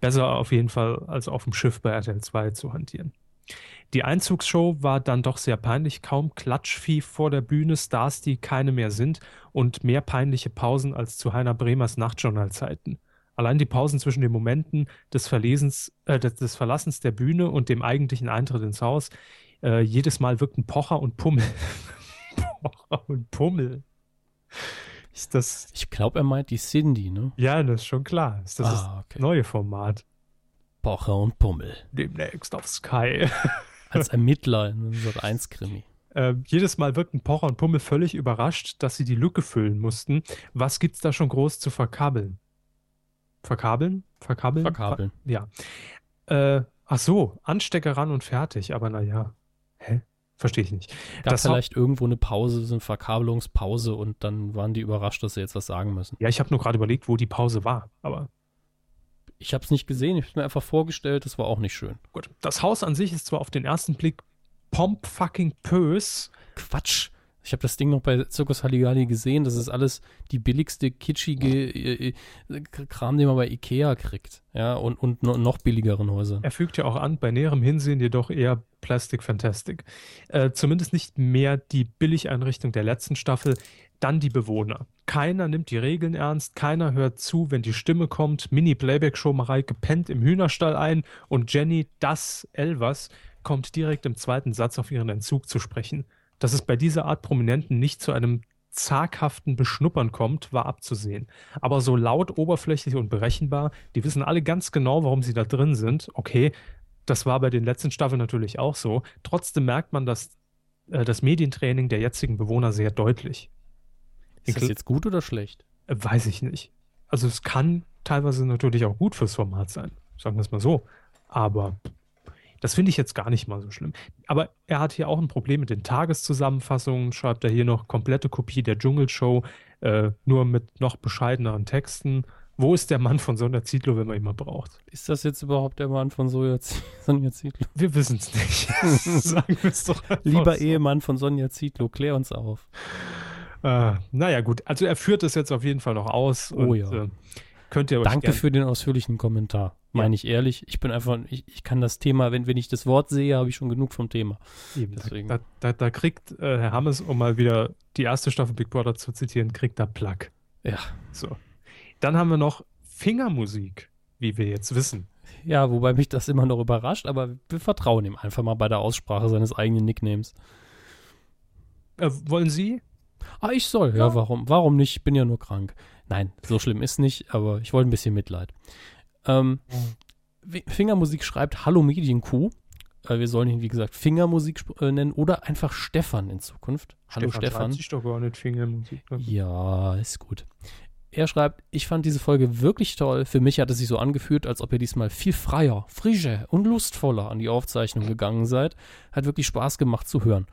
Besser auf jeden Fall als auf dem Schiff bei RTL 2 zu hantieren. Die Einzugsshow war dann doch sehr peinlich, kaum Klatschvieh vor der Bühne, Stars, die keine mehr sind und mehr peinliche Pausen als zu Heiner Bremers Nachtjournalzeiten. Allein die Pausen zwischen den Momenten des, Verlesens, äh, des, des, Verlassens der Bühne und dem eigentlichen Eintritt ins Haus, äh, jedes Mal wirkten Pocher und Pummel. Pocher und Pummel. Ist das. Ich glaube, er meint die Cindy, ne? Ja, das ist schon klar. Ist das ah, okay. das neue Format? Pocher und Pummel. Demnächst auf Sky. Als Ermittler in Sat 1 Krimi. Äh, jedes Mal wirkten Pocher und Pummel völlig überrascht, dass sie die Lücke füllen mussten. Was gibt's da schon groß zu verkabeln? Verkabeln? Verkabeln? Verkabeln. Ver ja. Äh, ach so, Anstecker ran und fertig, aber naja. Hä? Verstehe ich nicht. Gab das vielleicht irgendwo eine Pause, so eine Verkabelungspause und dann waren die überrascht, dass sie jetzt was sagen müssen. Ja, ich habe nur gerade überlegt, wo die Pause war, aber. Ich habe es nicht gesehen, ich habe mir einfach vorgestellt, das war auch nicht schön. Gut. Das Haus an sich ist zwar auf den ersten Blick pomp fucking pös. Quatsch. Ich habe das Ding noch bei Zirkus Halligalli gesehen. Das ist alles die billigste, kitschige äh, äh, Kram, den man bei Ikea kriegt. Ja, und, und noch billigeren Häusern. Er fügt ja auch an, bei näherem Hinsehen jedoch eher Plastic Fantastic. Äh, zumindest nicht mehr die Billigeinrichtung der letzten Staffel. Dann die Bewohner. Keiner nimmt die Regeln ernst, keiner hört zu, wenn die Stimme kommt. Mini-Playback-Show Mareike pennt im Hühnerstall ein und Jenny, das Elvers, kommt direkt im zweiten Satz auf ihren Entzug zu sprechen. Dass es bei dieser Art Prominenten nicht zu einem zaghaften Beschnuppern kommt, war abzusehen. Aber so laut, oberflächlich und berechenbar, die wissen alle ganz genau, warum sie da drin sind. Okay, das war bei den letzten Staffeln natürlich auch so. Trotzdem merkt man das, äh, das Medientraining der jetzigen Bewohner sehr deutlich. Ist das jetzt gut oder schlecht? Äh, weiß ich nicht. Also es kann teilweise natürlich auch gut fürs Format sein, sagen wir es mal so. Aber das finde ich jetzt gar nicht mal so schlimm. Aber er hat hier auch ein Problem mit den Tageszusammenfassungen, schreibt er hier noch komplette Kopie der Dschungelshow, äh, nur mit noch bescheideneren Texten. Wo ist der Mann von Sonja Zietlow, wenn man ihn mal braucht? Ist das jetzt überhaupt der Mann von Sonja, Zietlow? Wir wissen es nicht. Sagen wir es doch Lieber so. Ehemann von Sonja Zietlow, klär uns auf. Äh, naja, gut. Also er führt es jetzt auf jeden Fall noch aus. Oh und, ja. Äh, Könnt ihr Danke für den ausführlichen Kommentar. Meine ich ehrlich. Ich bin einfach, ich, ich kann das Thema, wenn, wenn ich das Wort sehe, habe ich schon genug vom Thema. Eben, Deswegen. Da, da, da kriegt äh, Herr Hammes, um mal wieder die erste Staffel Big Brother zu zitieren, kriegt da Plug. Ja. So. Dann haben wir noch Fingermusik, wie wir jetzt wissen. Ja, wobei mich das immer noch überrascht, aber wir vertrauen ihm einfach mal bei der Aussprache seines eigenen Nicknames. Äh, wollen Sie? Ah, ich soll. Ja, warum? Warum nicht? Ich bin ja nur krank. Nein, so schlimm ist nicht, aber ich wollte ein bisschen Mitleid. Ähm, Wi- Fingermusik schreibt Hallo Medienkuh. Äh, wir sollen ihn, wie gesagt, Fingermusik äh, nennen oder einfach Stefan in Zukunft. Hallo Stefan. treibt sich doch gar nicht Fingermusik. ne? Ja, ist gut. Er schreibt, ich fand diese Folge wirklich toll. Für mich hat es sich so angefühlt, als ob ihr diesmal viel freier, frischer und lustvoller an die Aufzeichnung gegangen seid. Hat wirklich Spaß gemacht zu hören.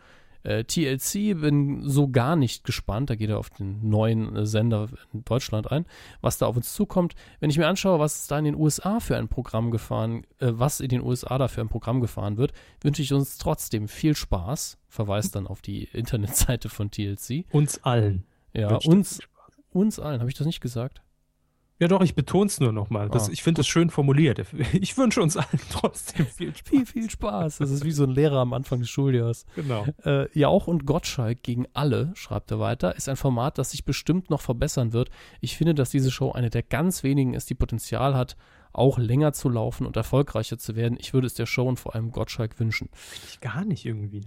Äh, TLC bin so gar nicht gespannt. Da geht er auf den neuen äh, Sender in Deutschland ein, was da auf uns zukommt. Wenn ich mir anschaue, was da in den USA für ein Programm gefahren, äh, was in den USA da für ein Programm gefahren wird, wünsche ich uns trotzdem viel Spaß. Verweist dann auf die Internetseite von TLC. Uns allen. Ja, uns, uns allen. Habe ich das nicht gesagt? Ja, doch, ich betone es nur nochmal. Ah, Ich finde das schön formuliert. Ich wünsche uns allen trotzdem viel Spaß. Viel, viel Spaß. Das ist wie so ein Lehrer am Anfang des Schuljahres. Genau. Äh, Jauch und Gottschalk gegen alle, schreibt er weiter, ist ein Format, das sich bestimmt noch verbessern wird. Ich finde, dass diese Show eine der ganz wenigen ist, die Potenzial hat, auch länger zu laufen und erfolgreicher zu werden. Ich würde es der Show und vor allem Gottschalk wünschen. Ich gar nicht irgendwie.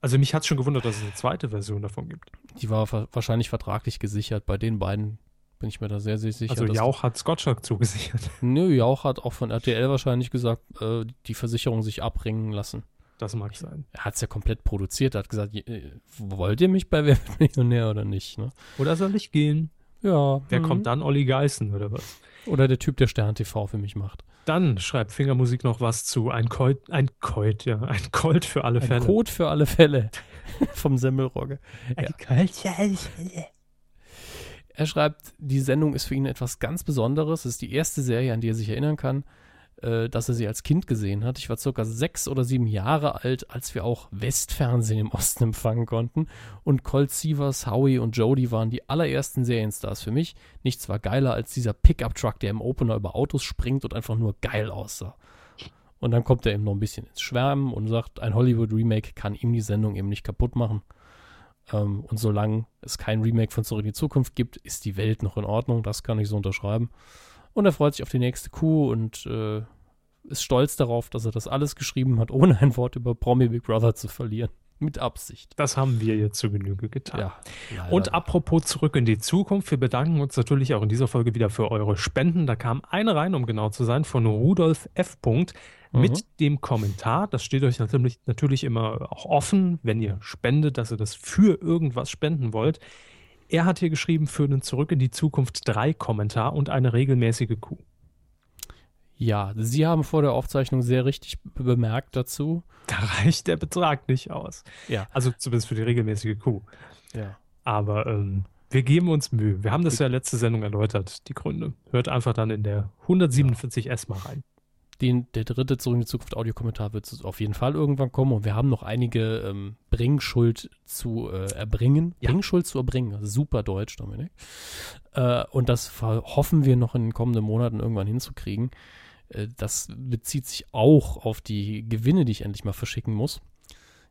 Also mich hat schon gewundert, dass es eine zweite Version davon gibt. Die war wa- wahrscheinlich vertraglich gesichert. Bei den beiden bin ich mir da sehr, sehr sicher. Also Jauch hat Gottschalk zugesichert. Nö, Jauch hat auch von RTL wahrscheinlich gesagt, äh, die Versicherung sich abbringen lassen. Das mag sein. Er hat es ja komplett produziert. Er hat gesagt, äh, wollt ihr mich bei Wer wird Millionär oder nicht? Ne? Oder soll ich gehen? Ja. Wer mhm. kommt dann? Olli Geißen oder was? Oder der Typ, der Stern TV für mich macht. Dann schreibt Fingermusik noch was zu. Ein Colt, ein Colt, ja. Ein Colt für alle Ein Fälle. Code für alle Fälle vom Semmelrogge. Ja. Er schreibt, die Sendung ist für ihn etwas ganz Besonderes. Es ist die erste Serie, an die er sich erinnern kann, äh, dass er sie als Kind gesehen hat. Ich war circa sechs oder sieben Jahre alt, als wir auch Westfernsehen im Osten empfangen konnten. Und Colt Sievers, Howie und Jodie waren die allerersten Serienstars für mich. Nichts war geiler als dieser Pickup-Truck, der im Opener über Autos springt und einfach nur geil aussah. Und dann kommt er eben noch ein bisschen ins Schwärmen und sagt, ein Hollywood-Remake kann ihm die Sendung eben nicht kaputt machen. Ähm, und solange es kein Remake von Zurück in die Zukunft gibt, ist die Welt noch in Ordnung. Das kann ich so unterschreiben. Und er freut sich auf die nächste Kuh und äh, ist stolz darauf, dass er das alles geschrieben hat, ohne ein Wort über Promi Big Brother zu verlieren. Mit Absicht. Das haben wir jetzt zur Genüge getan. Ja. leider. Und apropos zurück in die Zukunft, wir bedanken uns natürlich auch in dieser Folge wieder für eure Spenden. Da kam eine rein, um genau zu sein, von Rudolf F. Mit Mhm. dem Kommentar. Das steht euch natürlich, natürlich immer auch offen, wenn ihr spendet, dass ihr das für irgendwas spenden wollt. Er hat hier geschrieben für einen Zurück in die Zukunft 3 Kommentar und eine regelmäßige Kuh. Ja, Sie haben vor der Aufzeichnung sehr richtig be- bemerkt dazu. Da reicht der Betrag nicht aus. Ja. Also zumindest für die regelmäßige Kuh. Ja. Aber ähm, wir geben uns Mühe. Wir haben das ja letzte Sendung erläutert, die Gründe. Hört einfach dann in der 147S mal rein. Den, der dritte Zurück in die Zukunft Audiokommentar wird auf jeden Fall irgendwann kommen und wir haben noch einige ähm, Bringschuld zu äh, erbringen. Ja. Bringschuld zu erbringen. Super Deutsch, Dominik. Äh, und das hoffen wir noch in den kommenden Monaten irgendwann hinzukriegen. Äh, das bezieht sich auch auf die Gewinne, die ich endlich mal verschicken muss.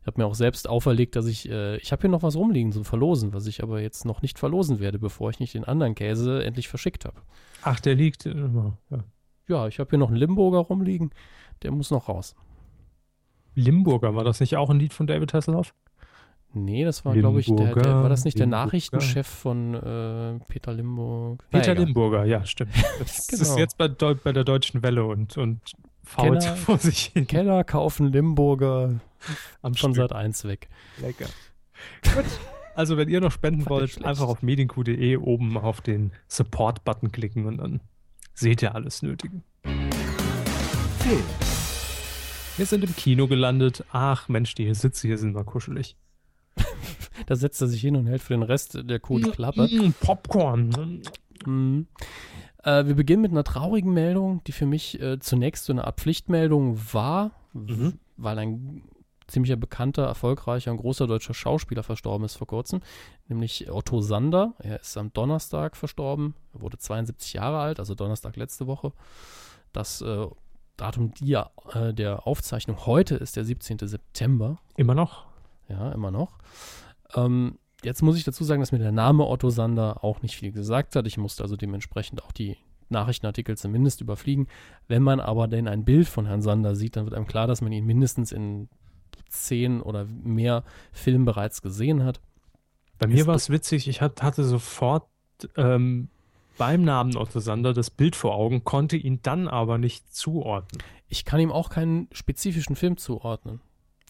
Ich habe mir auch selbst auferlegt, dass ich, äh, ich habe hier noch was rumliegen zum Verlosen, was ich aber jetzt noch nicht verlosen werde, bevor ich nicht den anderen Käse endlich verschickt habe. Ach, der liegt immer. Ja. Ja, ich habe hier noch einen Limburger rumliegen, der muss noch raus. Limburger, war das nicht auch ein Lied von David Hasselhoff? Nee, das war, glaube ich, der, der, war das nicht der Limburger. Nachrichtenchef von äh, Peter Limburg? Peter Na. Limburger, ja, stimmt. Das Genau. ist jetzt bei, bei der Deutschen Welle und, und fault Kenner- vor sich hin Keller kaufen Limburger am Stück. Sat 1 weg. Lecker. Gut. Also, wenn ihr noch spenden wollt, einfach auf medienq.de oben auf den Support-Button klicken und dann seht ihr alles Nötige. Film. Wir sind im Kino gelandet. Ach Mensch, die hier Sitze hier sind mal kuschelig. Da setzt er sich hin und hält für den Rest der Kuh die Klappe. Mm, Popcorn. Mhm. Äh, wir beginnen mit einer traurigen Meldung, die für mich äh, zunächst so eine Art Pflichtmeldung war, Mhm. weil ein ziemlicher bekannter, erfolgreicher und großer deutscher Schauspieler verstorben ist vor kurzem, nämlich Otto Sander. Er ist am Donnerstag verstorben, er wurde 72 Jahre alt, also Donnerstag letzte Woche. Das äh, Datum die, äh, der Aufzeichnung heute ist der 17. September. Immer noch? Ja, immer noch. Ähm, jetzt muss ich dazu sagen, dass mir der Name Otto Sander auch nicht viel gesagt hat. Ich musste also dementsprechend auch die Nachrichtenartikel zumindest überfliegen. Wenn man aber denn ein Bild von Herrn Sander sieht, dann wird einem klar, dass man ihn mindestens in zehn oder mehr Filmen bereits gesehen hat. Bei mir war es witzig, ich hatte sofort ähm, beim Namen Otto Sander das Bild vor Augen, konnte ihn dann aber nicht zuordnen. Ich kann ihm auch keinen spezifischen Film zuordnen.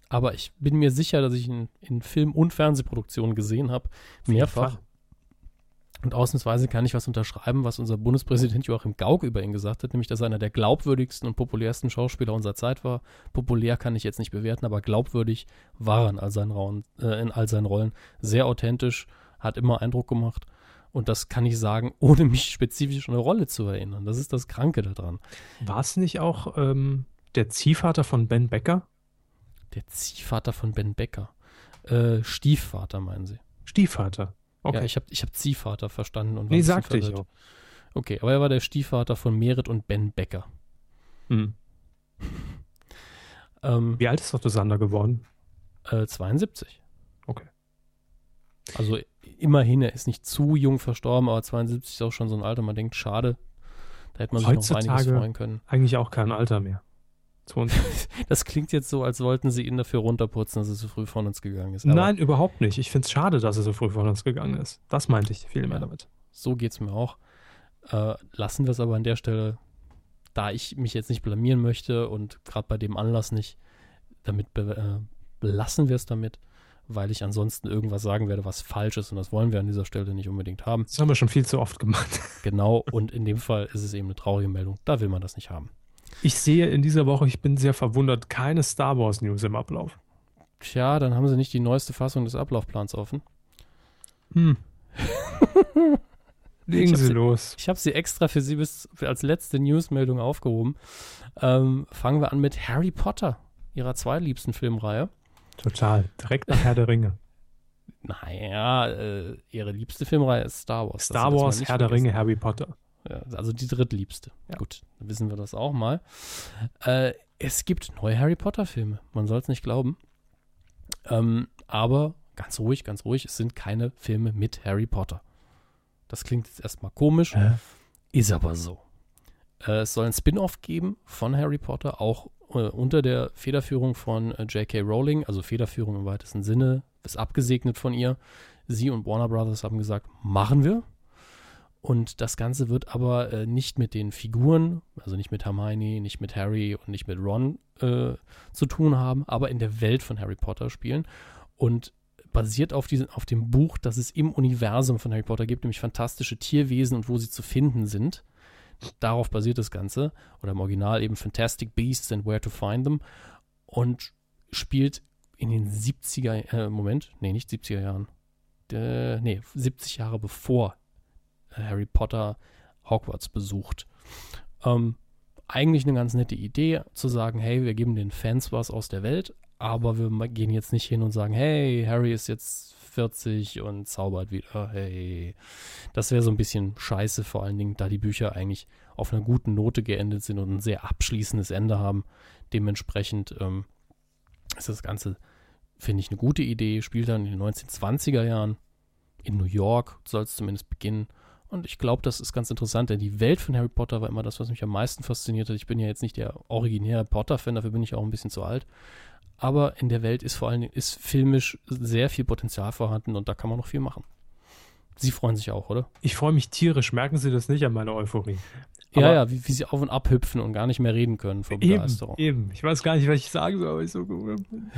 Aber ich bin mir sicher, dass ich ihn in Film- und Fernsehproduktionen gesehen habe. Mehrfach. Und ausnahmsweise kann ich was unterschreiben, was unser Bundespräsident Joachim Gauck über ihn gesagt hat, nämlich, dass er einer der glaubwürdigsten und populärsten Schauspieler unserer Zeit war. Populär kann ich jetzt nicht bewerten, aber glaubwürdig war er in all seinen, Rauen, äh, in all seinen Rollen. Sehr authentisch, hat immer Eindruck gemacht. Und das kann ich sagen, ohne mich spezifisch an eine Rolle zu erinnern. Das ist das Kranke daran. War es nicht auch ähm, der Ziehvater von Ben Becker? Der Ziehvater von Ben Becker. Äh, Stiefvater, meinen Sie? Stiefvater. Okay. Ja, ich habe ich hab Ziehvater verstanden. Und nee, sagte ich auch. Okay, aber er war der Stiefvater von Merit und Ben Becker. Hm. ähm, Wie alt ist Otto Sander geworden? Äh, 72. Okay. Also immerhin, er ist nicht zu jung verstorben, aber 72 ist auch schon so ein Alter. Man denkt, schade, da hätte man sich noch einiges freuen können. Eigentlich auch kein Alter mehr. das klingt jetzt so, als wollten sie ihn dafür runterputzen, dass er so früh von uns gegangen ist. Aber Nein, überhaupt nicht. Ich finde es schade, dass er so früh von uns gegangen ist. Das meinte ich viel mehr ja, damit. So geht es mir auch. Äh, lassen wir es aber an der Stelle, da ich mich jetzt nicht blamieren möchte und gerade bei dem Anlass nicht, damit be äh, belassen wir es damit weil ich ansonsten irgendwas sagen werde, was falsch ist und das wollen wir an dieser Stelle nicht unbedingt haben. Das haben wir schon viel zu oft gemacht. Genau, und in dem Fall ist es eben eine traurige Meldung. Da will man das nicht haben. Ich sehe in dieser Woche, ich bin sehr verwundert, keine Star Wars News im Ablauf. Tja, dann haben sie nicht die neueste Fassung des Ablaufplans offen. Hm. Legen Sie, los. Ich habe sie extra für Sie bis als letzte Newsmeldung aufgehoben. Ähm, fangen wir an mit Harry Potter, ihrer zweitliebsten Filmreihe. Total. Direkt nach Herr der Ringe. Naja, äh, ihre liebste Filmreihe ist Star Wars. Star Wars, Herr vergessen. der Ringe, Harry Potter. Ja, also die drittliebste. Ja. Gut, dann wissen wir das auch mal. Äh, es gibt neue Harry Potter-Filme. Man soll es nicht glauben. Ähm, aber ganz ruhig, ganz ruhig, es sind keine Filme mit Harry Potter. Das klingt jetzt erstmal komisch, äh? ist aber so. Äh, es soll ein Spin-off geben von Harry Potter, auch äh, unter der Federführung von äh, J.K. Rowling, also Federführung im weitesten Sinne, ist abgesegnet von ihr. Sie und Warner Brothers haben gesagt, machen wir. Und das Ganze wird aber äh, nicht mit den Figuren, also nicht mit Hermione, nicht mit Harry und nicht mit Ron äh, zu tun haben, aber in der Welt von Harry Potter spielen. Und basiert auf, diesen, auf dem Buch, das es im Universum von Harry Potter gibt, nämlich fantastische Tierwesen und wo sie zu finden sind. Darauf basiert das Ganze. Oder im Original eben Fantastic Beasts and Where to Find Them. Und spielt in den 70er, äh, Moment, nee, nicht 70er Jahren. Äh, nee, 70 Jahre bevor Harry Potter Hogwarts besucht. Ähm, eigentlich eine ganz nette Idee, zu sagen, hey, wir geben den Fans was aus der Welt, aber wir gehen jetzt nicht hin und sagen, hey, Harry ist jetzt 40 und zaubert wieder. Hey, das wäre so ein bisschen scheiße, vor allen Dingen, da die Bücher eigentlich auf einer guten Note geendet sind und ein sehr abschließendes Ende haben. Dementsprechend ähm, ist das Ganze, finde ich, eine gute Idee. Spielt dann in den 1920er Jahren. In New York soll es zumindest beginnen. Und ich glaube, das ist ganz interessant, denn die Welt von Harry Potter war immer das, was mich am meisten fasziniert hat. Ich bin ja jetzt nicht der originäre Potter-Fan, dafür bin ich auch ein bisschen zu alt aber in der Welt ist vor allen Dingen ist filmisch sehr viel Potenzial vorhanden und da kann man noch viel machen. Sie freuen sich auch, oder? Ich freue mich tierisch. Merken Sie das nicht an meiner Euphorie? Aber ja, ja, wie, wie, sie auf und ab hüpfen und gar nicht mehr reden können vor Begeisterung. Eben, eben. Ich weiß gar nicht, was ich sagen soll, aber ich so gerührt bin.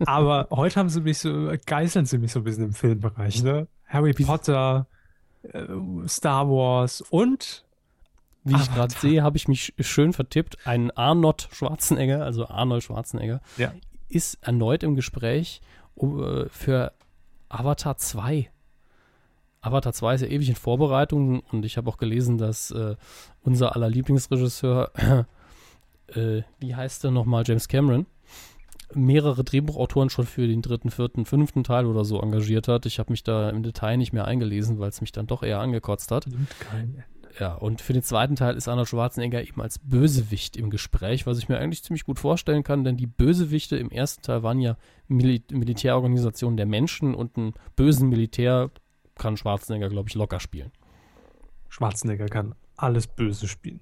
aber heute haben sie mich so, geißeln sie mich so ein bisschen im Filmbereich, ne? Harry Potter, äh, Star Wars und wie ich gerade sehe, habe ich mich schön vertippt. Ein Arnold Schwarzenegger, also Arnold Schwarzenegger, ja. ist erneut im Gespräch uh, für Avatar 2. Avatar 2 ist ja ewig in Vorbereitung und ich habe auch gelesen, dass äh, unser aller Lieblingsregisseur, äh, wie heißt der nochmal, James Cameron, mehrere Drehbuchautoren schon für den dritten, vierten, fünften Teil oder so engagiert hat. Ich habe mich da im Detail nicht mehr eingelesen, weil es mich dann doch eher angekotzt hat. Nimmt kein ja, und für den zweiten Teil ist Arnold Schwarzenegger eben als Bösewicht im Gespräch, was ich mir eigentlich ziemlich gut vorstellen kann, denn die Bösewichte im ersten Teil waren ja Mil Militärorganisationen der Menschen und einen bösen Militär kann Schwarzenegger, glaube ich, locker spielen. Schwarzenegger kann alles böse spielen.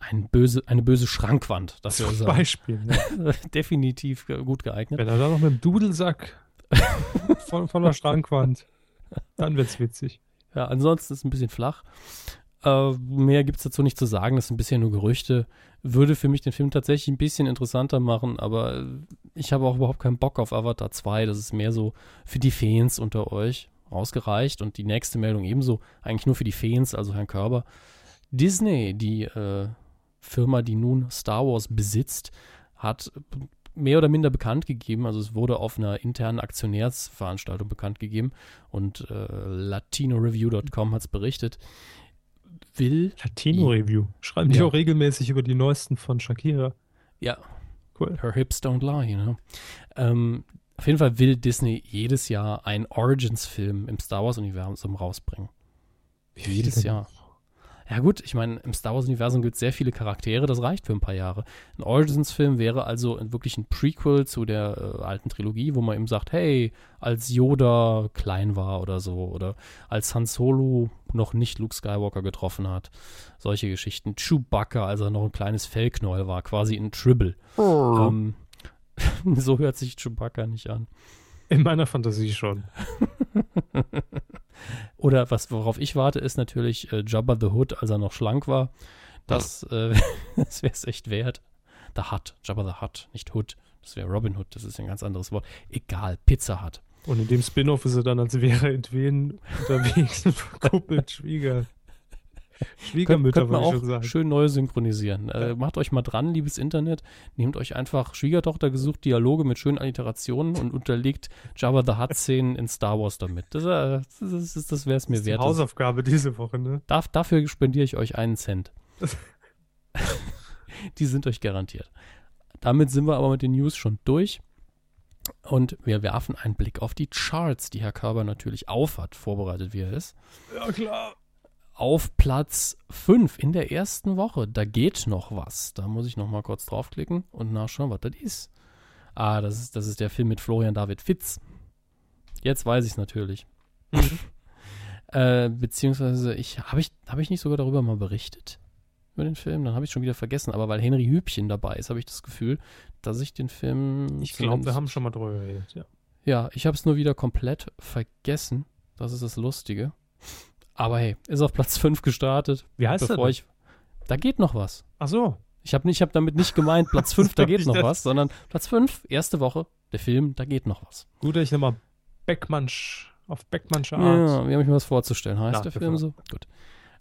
Ein böse, eine böse Schrankwand, das Zum sagen. Beispiel. Ne? Definitiv gut geeignet. Wenn er da noch mit dem Dudelsack von, von der Schrankwand, dann wird's witzig. Ja, ansonsten ist es ein bisschen flach. Äh, mehr gibt es dazu nicht zu sagen, das sind bisher nur Gerüchte. Würde für mich den Film tatsächlich ein bisschen interessanter machen, aber ich habe auch überhaupt keinen Bock auf Avatar 2. Das ist mehr so für die Fans unter euch ausgereicht. Und die nächste Meldung ebenso, eigentlich nur für die Fans, also Herrn Körber. Disney, die äh, Firma, die nun Star Wars besitzt, hat mehr oder minder bekannt gegeben, also es wurde auf einer internen Aktionärsveranstaltung bekannt gegeben und äh, latinoreview.com hat es berichtet, will, Latino Review. Schreiben die Ja. auch regelmäßig über die neuesten von Shakira. ja, Cool. her hips don't lie, ne? Ähm, auf jeden Fall will Disney jedes Jahr einen Origins-Film im Star Wars-Universum rausbringen. Wie Jedes? Jahr. Ja gut, ich meine, im Star Wars-Universum gibt es sehr viele Charaktere, das reicht für ein paar Jahre. Ein Origins-Film wäre also ein- wirklich ein Prequel zu der äh, alten Trilogie, wo man eben sagt, hey, als Yoda klein war oder so, oder als Han Solo noch nicht Luke Skywalker getroffen hat. Solche Geschichten. Chewbacca, als er noch ein kleines Fellknäuel war, quasi ein Tribble. Ähm, so hört sich Chewbacca nicht an. In meiner Fantasie schon. Oder was, worauf ich warte, ist natürlich äh, Jabba the Hood, als er noch schlank war. Das, äh, das wäre es echt wert. The Hut, Jabba the Hut, nicht Hood. Das wäre Robin Hood, das ist ein ganz anderes Wort. Egal, Pizza Hut. Und in dem Spin-off ist er dann, als wäre in Wien unterwegs und verkuppelt Schwieger. Schwiegermütter, Könnt würde ich auch schon sagen. schön neu synchronisieren. Äh, macht euch mal dran, liebes Internet. Nehmt euch einfach Schwiegertochter gesucht Dialoge mit schönen Alliterationen und unterlegt Jabba the Hutt-Szenen in Star Wars damit. Das, äh, das, das, das wäre es mir Das ist wert. Hausaufgabe diese Woche, ne? Darf, dafür spendiere ich euch einen Cent. Die sind euch garantiert. Damit sind wir aber mit den News schon durch. Und wir werfen einen Blick auf die Charts, die Herr Körber natürlich aufhat, vorbereitet wie er ist. Ja, klar. Auf Platz 5 in der ersten Woche, da geht noch was. Da muss ich noch mal kurz draufklicken und nachschauen, was das ist. Ah, das ist, das ist der Film mit Florian David Fitz. Jetzt weiß ich es natürlich. äh, beziehungsweise, ich habe ich, hab ich nicht sogar darüber mal berichtet? Über den Film? Dann habe ich schon wieder vergessen. Aber weil Henry Hübchen dabei ist, habe ich das Gefühl, dass ich den Film. Ich glaube, wir haben schon mal drüber geredet, ja. ja, ich habe es nur wieder komplett vergessen. Das ist das Lustige. Aber hey, ist auf Platz 5 gestartet. Wie heißt bevor der? ich. Da geht noch was. Ach so. Ich habe nicht, hab damit nicht gemeint, Platz 5, da geht ich noch das- was, sondern Platz 5, erste Woche, der Film, da geht noch was. Gut, ich nochmal Beckmannsch, auf Beckmannsche Art. Ja, wir haben mir was vorzustellen. Heißt Ja, der Film so? Gut.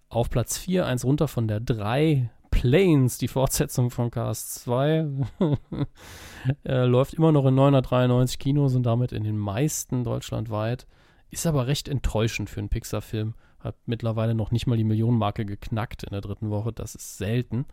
Auf Platz 4, eins runter von der 3, Planes, die Fortsetzung von Cast 2. äh, läuft immer noch in 993 Kinos und damit in den meisten deutschlandweit. Ist aber recht enttäuschend für einen Pixar-Film. Hat mittlerweile noch nicht mal die Millionenmarke geknackt in der dritten Woche. Das ist selten.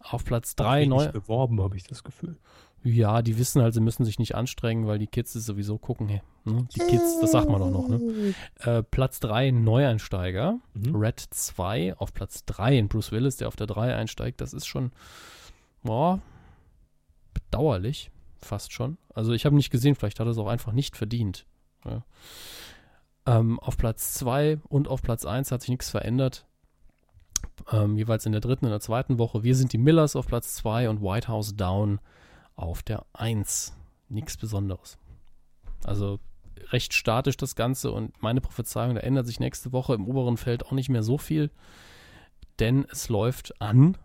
Auf Platz 3 Wenig neu. beworben, habe ich das Gefühl. Ja, die wissen halt, sie müssen sich nicht anstrengen, weil die Kids es sowieso gucken. Hey, ne? Die Kids, das sagt man doch noch, ne? Äh, Platz 3, Neueinsteiger. Mhm. Red 2 auf Platz 3. Und Bruce Willis, der auf der 3 einsteigt, das ist schon, boah, bedauerlich. Fast schon. Also ich habe nicht gesehen, vielleicht hat er es auch einfach nicht verdient. Ja. Ähm, auf Platz 2 und auf Platz 1 hat sich nichts verändert. Ähm, jeweils in der dritten und der zweiten Woche. Wir sind die Millers auf Platz 2 und White House Down auf der 1. Nichts Besonderes. Also recht statisch das Ganze und meine Prophezeiung, da ändert sich nächste Woche im oberen Feld auch nicht mehr so viel, denn es läuft an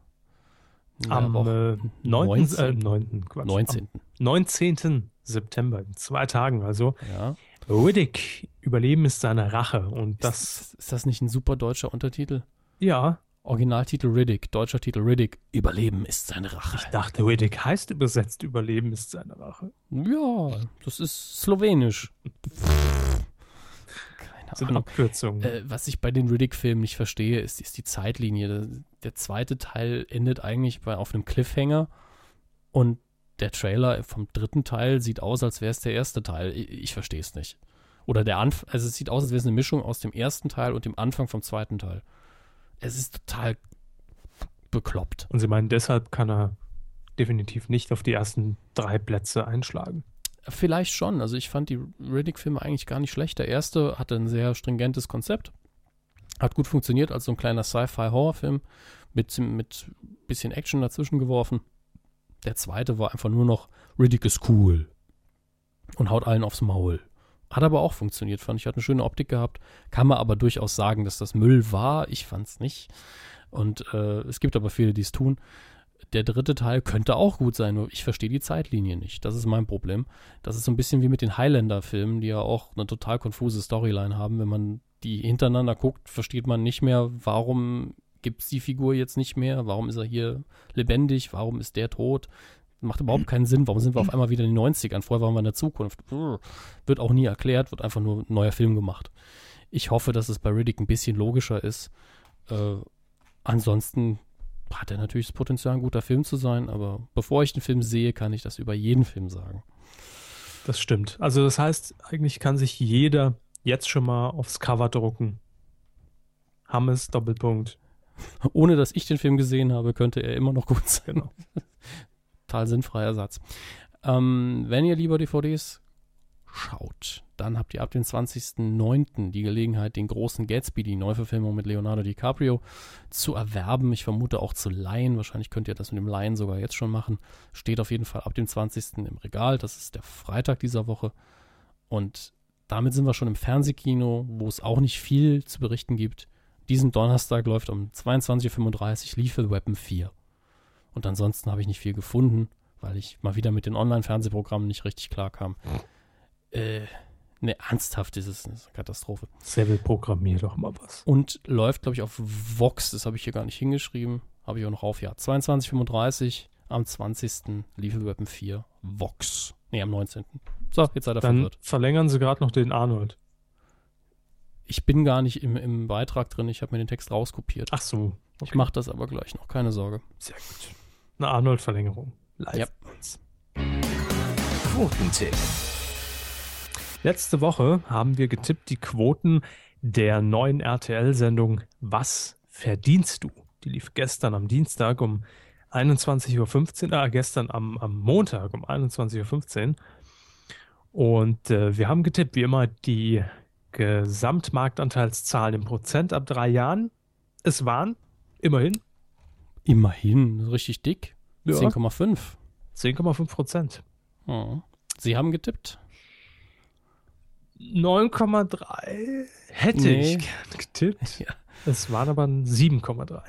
Am äh, 9. 19. Äh, 9. Quatsch. 19. Am 19. September, in zwei Tagen also. Ja. Riddick, Überleben ist seine Rache. Und das, ist, ist das nicht ein super deutscher Untertitel? ja, Originaltitel Riddick, deutscher Titel Riddick, Überleben ist seine Rache. ich dachte, Riddick heißt übersetzt Überleben ist seine Rache. Ja, das ist slowenisch. Keine sind Ahnung. Abkürzungen. Äh, was ich bei den Riddick-Filmen nicht verstehe, ist, ist die Zeitlinie. Der, der zweite Teil endet eigentlich bei, auf einem Cliffhanger und der Trailer vom dritten Teil sieht aus, als wäre es der erste Teil. Ich, ich verstehe es nicht. Oder der Anfang, also es sieht aus, als wäre es eine Mischung aus dem ersten Teil und dem Anfang vom zweiten Teil. Es ist total bekloppt. Und sie meinen, deshalb kann er definitiv nicht auf die ersten drei Plätze einschlagen. Vielleicht schon. Also ich fand die Riddick-Filme eigentlich gar nicht schlecht. Der erste hatte ein sehr stringentes Konzept. Hat gut funktioniert als so ein kleiner Sci-Fi-Horrorfilm mit, mit bisschen Action dazwischen geworfen. Der zweite war einfach nur noch Riddick ist cool und haut allen aufs Maul. Hat aber auch funktioniert, fand ich. Hat eine schöne Optik gehabt. Kann man aber durchaus sagen, dass das Müll war. Ich fand es nicht. Und äh, es gibt aber viele, die es tun. Der dritte Teil könnte auch gut sein, nur ich verstehe die Zeitlinie nicht. Das ist mein Problem. Das ist so ein bisschen wie mit den Highlander-Filmen, die ja auch eine total konfuse Storyline haben. Wenn man die hintereinander guckt, versteht man nicht mehr, warum gibt es die Figur jetzt nicht mehr, warum ist er hier lebendig, warum ist der tot. Macht überhaupt keinen Sinn. Warum sind wir auf einmal wieder in den 90ern? Vorher waren wir in der Zukunft. Wird auch nie erklärt, wird einfach nur ein neuer Film gemacht. Ich hoffe, dass es bei Riddick ein bisschen logischer ist. Äh, ansonsten hat er natürlich das Potenzial, ein guter Film zu sein, aber bevor ich den Film sehe, kann ich das über jeden Film sagen. Das stimmt. Also das heißt, eigentlich kann sich jeder jetzt schon mal aufs Cover drucken. Hammes, Doppelpunkt. Ohne dass ich den Film gesehen habe, könnte er immer noch gut sein. Genau. Total sinnfreier Satz. Ähm, wenn ihr lieber DVDs schaut, dann habt ihr ab dem 20.09. die Gelegenheit, den großen Gatsby, die Neuverfilmung mit Leonardo DiCaprio, zu erwerben. Ich vermute auch zu leihen. Wahrscheinlich könnt ihr das mit dem Leihen sogar jetzt schon machen. Steht auf jeden Fall ab dem 20. im Regal. Das ist der Freitag dieser Woche. Und damit sind wir schon im Fernsehkino, wo es auch nicht viel zu berichten gibt. Diesen Donnerstag läuft um 22.35 Uhr Lethal Weapon 4. Und ansonsten habe ich nicht viel gefunden, weil ich mal wieder mit den Online-Fernsehprogrammen nicht richtig klarkam. Äh, ne, ernsthaft ist es eine Katastrophe. Seville, programmier doch mal was. Und läuft, glaube ich, auf Vox. Das habe ich hier gar nicht hingeschrieben. Habe ich auch noch auf, ja. 22.35 am 20. Lethal Weapon 4 Vox. Ne, am 19. So, jetzt seid ihr Dann verwirrt. verlängern sie gerade noch den Arnold. Ich bin gar nicht im, im Beitrag drin. Ich habe mir den Text rauskopiert. Ach so. Okay. Ich mache das aber gleich noch. Keine Sorge. Sehr gut. Eine Arnold-Verlängerung. Live. Ja. Quotentipp. Letzte Woche haben wir getippt die Quoten der neuen RTL-Sendung Was verdienst du? Die lief gestern am Dienstag um 21.15 Uhr, äh, gestern am, am Montag um 21.15 Uhr. Und äh, wir haben getippt, wie immer, die Gesamtmarktanteilszahlen im Prozent ab drei Jahren. Es waren immerhin. Immerhin, richtig dick. Ja. 10,5. 10,5 Prozent. Oh. Sie haben getippt? 9,3 hätte nee. ich gern getippt. Ja. Es waren aber 7,3.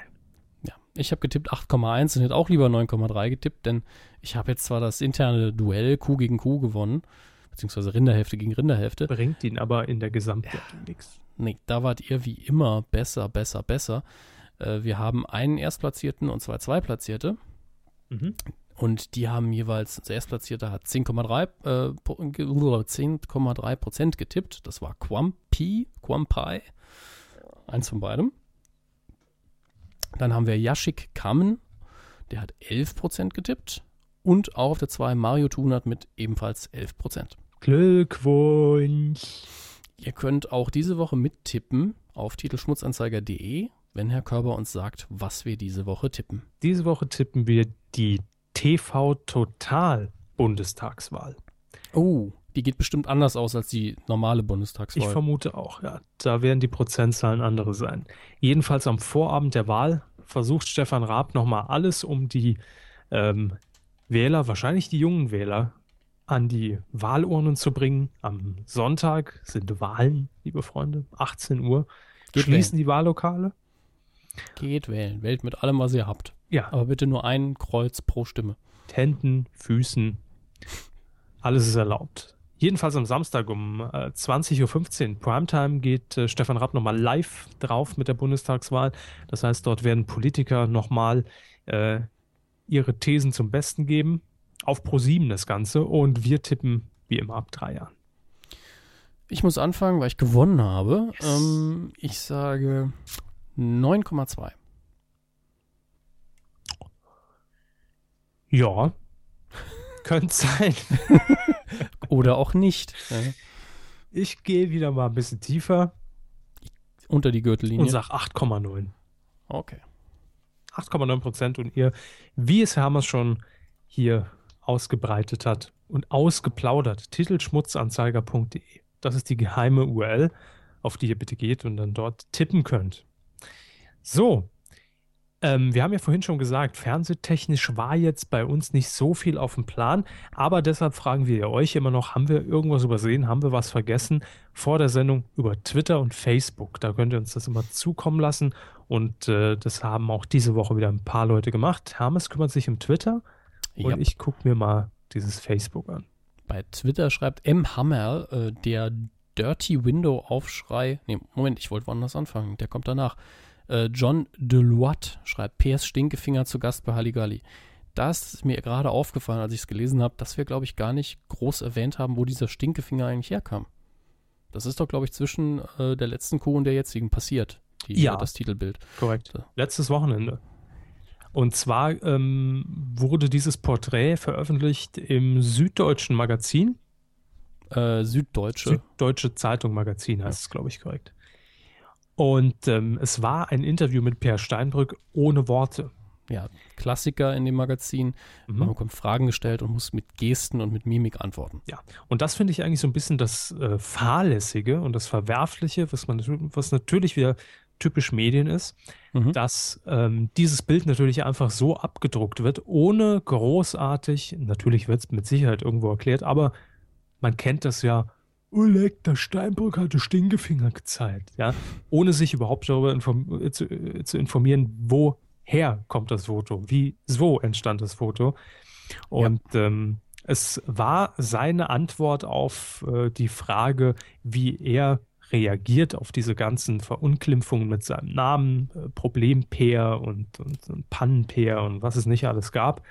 Ja, ich habe getippt 8,1 und hätte auch lieber 9,3 getippt, denn ich habe jetzt zwar das interne Duell Kuh gegen Kuh gewonnen, beziehungsweise Rinderhälfte gegen Rinderhälfte. Bringt ihn aber in der Gesamtwertung ja. nichts. Nee, da wart ihr wie immer besser, besser, besser. Äh, wir haben einen Erstplatzierten und zwei Zweitplatzierte. Mhm. Und die haben jeweils, der Erstplatzierte hat 10,3 äh, 10 Prozent getippt. Das war Quampi, Quampai. Eins von beidem. Dann haben wir Yashik Kamen, der hat 11 Prozent getippt. Und auch auf der 2 Mario Tunert mit ebenfalls 11 Prozent. Glückwunsch! Ihr könnt auch diese Woche mittippen auf titelschmutzanzeiger.de, wenn Herr Körber uns sagt, was wir diese Woche tippen. Diese Woche tippen wir die TV Total Bundestagswahl. Oh, die geht bestimmt anders aus als die normale Bundestagswahl. Ich vermute auch, ja. Da werden die Prozentzahlen andere sein. Jedenfalls am Vorabend der Wahl versucht Stefan Raab nochmal alles, um die ähm, Wähler, wahrscheinlich die jungen Wähler, an die Wahlurnen zu bringen. Am Sonntag sind Wahlen, liebe Freunde, 18 Uhr. Geht Schließen wählen. die Wahllokale. Geht wählen. Wählt mit allem, was ihr habt. Ja. Aber bitte nur ein Kreuz pro Stimme. Händen, Füßen, alles ist erlaubt. Jedenfalls am Samstag um äh, 20.15 Uhr Primetime geht äh, Stefan Rapp nochmal live drauf mit der Bundestagswahl. Das heißt, dort werden Politiker nochmal äh, ihre Thesen zum Besten geben. Auf Pro7 das Ganze. Und wir tippen wie immer ab drei Jahren. Ich muss anfangen, weil ich gewonnen habe. Yes. Ähm, ich sage 9,2. Ja, könnte sein. Oder auch nicht. Ich gehe wieder mal ein bisschen tiefer. Unter die Gürtellinie. Und sag 8,9. Okay. 8,9 Prozent. Und ihr, wie es Hermes schon hier ausgebreitet hat und ausgeplaudert, titelschmutzanzeiger.de. Das ist die geheime URL, auf die ihr bitte geht und dann dort tippen könnt. So, ähm, wir haben ja vorhin schon gesagt, fernsehtechnisch war jetzt bei uns nicht so viel auf dem Plan, aber deshalb fragen wir euch immer noch, haben wir irgendwas übersehen, haben wir was vergessen vor der Sendung über Twitter und Facebook. Da könnt ihr uns das immer zukommen lassen und äh, das haben auch diese Woche wieder ein paar Leute gemacht. Hermes kümmert sich um Twitter und Yep. ich gucke mir mal dieses Facebook an. Bei Twitter schreibt M. Hammer, äh, der Dirty Window Aufschrei. Nee, Moment, ich wollte woanders anfangen. Der kommt danach. Äh, John Deloitte schreibt PS Stinkefinger zu Gast bei Halligalli. Das ist mir gerade aufgefallen, als ich es gelesen habe, dass wir, glaube ich, gar nicht groß erwähnt haben, wo dieser Stinkefinger eigentlich herkam. Das ist doch, glaube ich, zwischen äh, der letzten Kuh und der jetzigen passiert. Die, Ja. Das Titelbild. Korrekt. Letztes Wochenende. Und zwar ähm, wurde dieses Porträt veröffentlicht im Süddeutschen Magazin. Äh, Süddeutsche. Süddeutsche Zeitung Magazin heißt es, glaube ich, korrekt. Und ähm, es war ein Interview mit Per Steinbrück ohne Worte. ja, Klassiker in dem Magazin. Mhm. Man bekommt Fragen gestellt und muss mit Gesten und mit Mimik antworten. Ja, und das finde ich eigentlich so ein bisschen das äh, Fahrlässige und das Verwerfliche, was man was natürlich wieder typisch Medien ist, Mhm. dass ähm, dieses Bild natürlich einfach so abgedruckt wird, ohne großartig, natürlich wird es mit Sicherheit irgendwo erklärt, aber man kennt das ja, Oleg, der Steinbrück hatte Stinkefinger gezeigt, ja, ohne sich überhaupt darüber inform äh, zu, äh, zu informieren, woher kommt das Foto, wie so entstand das Foto. Und ähm, es war seine Antwort auf äh, die Frage, wie er reagiert auf diese ganzen Verunglimpfungen mit seinem Namen, äh, Problempeer und, und, und Pannenpeer und was es nicht alles gab.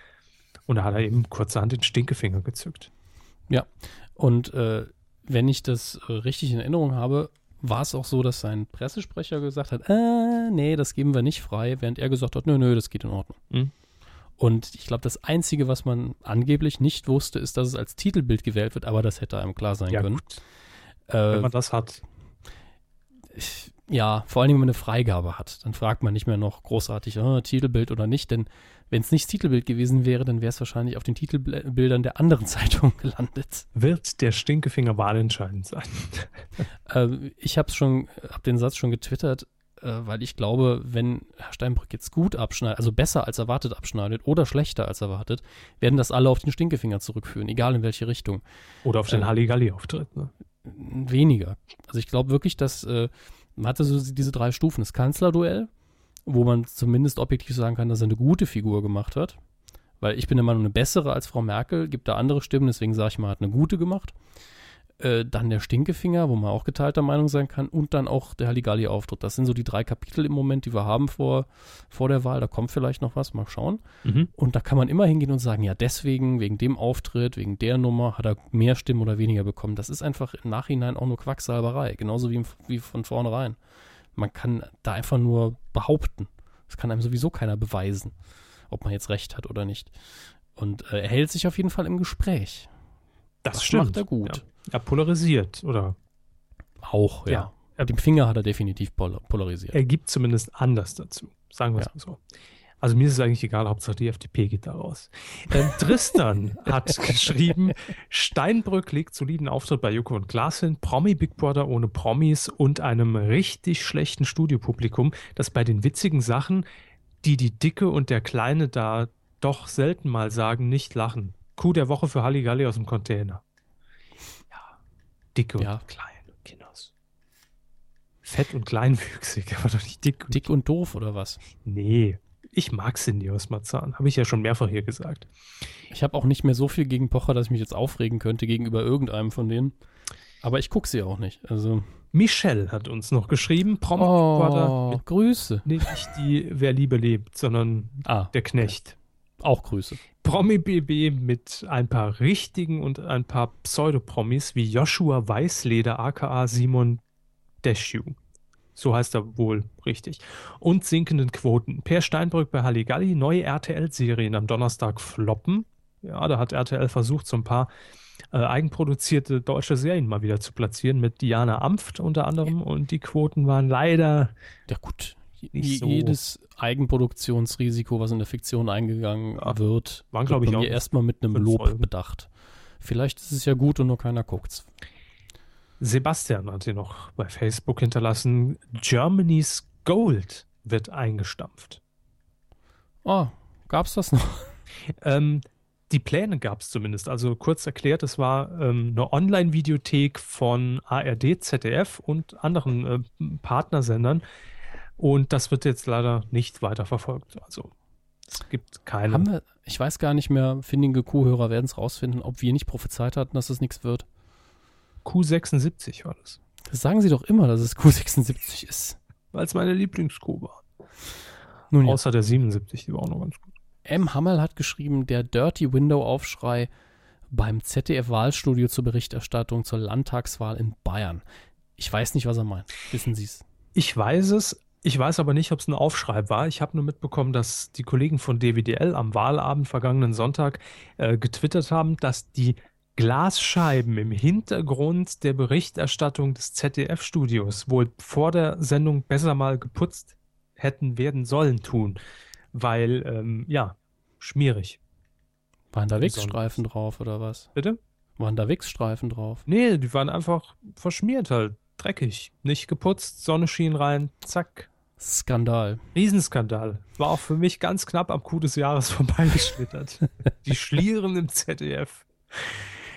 Und da hat er eben kurzerhand den Stinkefinger gezückt. Und äh, wenn ich das äh, richtig in Erinnerung habe, war es auch so, dass sein Pressesprecher gesagt hat, äh, nee, das geben wir nicht frei, während er gesagt hat, nö, nö, das geht in Ordnung. Mhm. Und ich glaube, das Einzige, was man angeblich nicht wusste, ist, dass es als Titelbild gewählt wird, aber das hätte einem klar sein Ja, können. gut, wenn Äh, man das hat. Ja, vor allem, wenn man eine Freigabe hat. Dann fragt man nicht mehr noch großartig, ah, Titelbild oder nicht, denn wenn es nicht das Titelbild gewesen wäre, dann wäre es wahrscheinlich auf den Titelbildern der anderen Zeitung gelandet. Wird der Stinkefinger wahlentscheidend sein? Äh, ich habe schon, habe den Satz schon getwittert, äh, weil ich glaube, wenn Herr Steinbrück jetzt gut abschneidet, also besser als erwartet abschneidet oder schlechter als erwartet, werden das alle auf den Stinkefinger zurückführen, egal in welche Richtung. Oder auf den Ähm, Halligalli-Auftritt. Ne? Weniger. Also ich glaube wirklich, dass äh, man hatte so diese drei Stufen. Das Kanzlerduell, wo man zumindest objektiv sagen kann, dass er eine gute Figur gemacht hat. Weil ich bin der Meinung, eine bessere als Frau Merkel, gibt da andere Stimmen, deswegen sage ich mal, hat eine gute gemacht. Äh, dann der Stinkefinger, wo man auch geteilter Meinung sein kann. Und dann auch der Halligalli-Auftritt. Das sind so die drei Kapitel im Moment, die wir haben vor, vor der Wahl. Da kommt vielleicht noch was, mal schauen. Mhm. Und da kann man immer hingehen und sagen, ja, deswegen, wegen dem Auftritt, wegen der Nummer hat er mehr Stimmen oder weniger bekommen. Das ist einfach im Nachhinein auch nur Quacksalberei, genauso wie, im, wie von vornherein. Man kann da einfach nur behaupten. Das kann einem sowieso keiner beweisen, ob man jetzt recht hat oder nicht. Und äh, er hält sich auf jeden Fall im Gespräch. Das, Das stimmt. macht er gut. Ja. Er polarisiert oder Auch, ja. Ja. Er- Den Finger hat er definitiv pol polarisiert. er gibt zumindest anders dazu. Sagen wir es Ja. mal so. Also mir ist es eigentlich egal, Hauptsache die FDP geht da raus. Ähm, Tristan hat geschrieben, Steinbrück legt soliden Auftritt bei Joko und Klaas hin, Promi Big Brother ohne Promis und einem richtig schlechten Studiopublikum, das bei den witzigen Sachen, die die Dicke und der Kleine da doch selten mal sagen, nicht lachen. Kuh der Woche für Halligalli aus dem Container. Ja, dicke Ja. und klein, Kinders. Fett und kleinwüchsig, aber doch nicht dick. und Dick und doof oder was? Nee, ich mag Cindy aus Marzahn. Habe ich ja schon mehrfach hier gesagt. Ich habe auch nicht mehr so viel gegen Pocher, dass ich mich jetzt aufregen könnte gegenüber irgendeinem von denen. Aber ich gucke sie auch nicht. Also, Michelle hat uns noch geschrieben. Brother. oh, Grüße. Nee, nicht die Wer Liebe lebt, sondern Ah, der Knecht. auch Grüße. Promi BB mit ein paar richtigen und ein paar Pseudopromis wie Joshua Weißleder aka Simon Deschu. So heißt er wohl richtig. Und sinkenden Quoten. Per Steinbrück bei Halligalli, neue RTL-Serien am Donnerstag floppen. Ja, da hat RTL versucht, so ein paar äh, eigenproduzierte deutsche Serien mal wieder zu platzieren, mit Diana Amft unter anderem. Und die Quoten waren leider Ja, gut. So. Jedes Eigenproduktionsrisiko, was in der Fiktion eingegangen Ja, wird, waren, wird glaub ich, auch erstmal mit einem Lob Folgen. bedacht. Vielleicht ist es ja gut und nur keiner guckt's. Sebastian hat hier noch bei Facebook hinterlassen. Germany's Gold wird eingestampft. Oh, gab's das noch? Ähm, die Pläne gab es zumindest. Also kurz erklärt, es war ähm, eine Online-Videothek von ARD, ZDF und anderen äh, Partnersendern. Und das wird jetzt leider nicht weiterverfolgt. Also es gibt keine. Haben wir, ich weiß gar nicht mehr, findige Kuhhörer werden es rausfinden, ob wir nicht prophezeit hatten, dass es nichts wird. Q76 war das. Das sagen sie doch immer, dass es Q76 ist. Weil es meine Lieblingskuh war. Nun ja. Außer der 77, die war auch noch ganz gut. M. Hammerl hat geschrieben, der Dirty Window-Aufschrei beim ZDF-Wahlstudio zur Berichterstattung zur Landtagswahl in Bayern. Ich weiß nicht, was er meint. Wissen Sie es? Ich weiß es. Ich weiß aber nicht, ob es ein Aufschrei war. Ich habe nur mitbekommen, dass die Kollegen von DWDL am Wahlabend vergangenen Sonntag äh, getwittert haben, dass die Glasscheiben im Hintergrund der Berichterstattung des ZDF-Studios wohl vor der Sendung besser mal geputzt hätten werden sollen tun, weil, ähm, ja, schmierig. Waren da. Wichsstreifen drauf oder was? Bitte? Waren da Wichsstreifen drauf? Nee, die waren einfach verschmiert halt, dreckig, nicht geputzt, Sonne schien rein, zack. Skandal. Riesenskandal. War auch für mich ganz knapp am Coup des Jahres vorbeigeschlittert. die Schlieren im ZDF.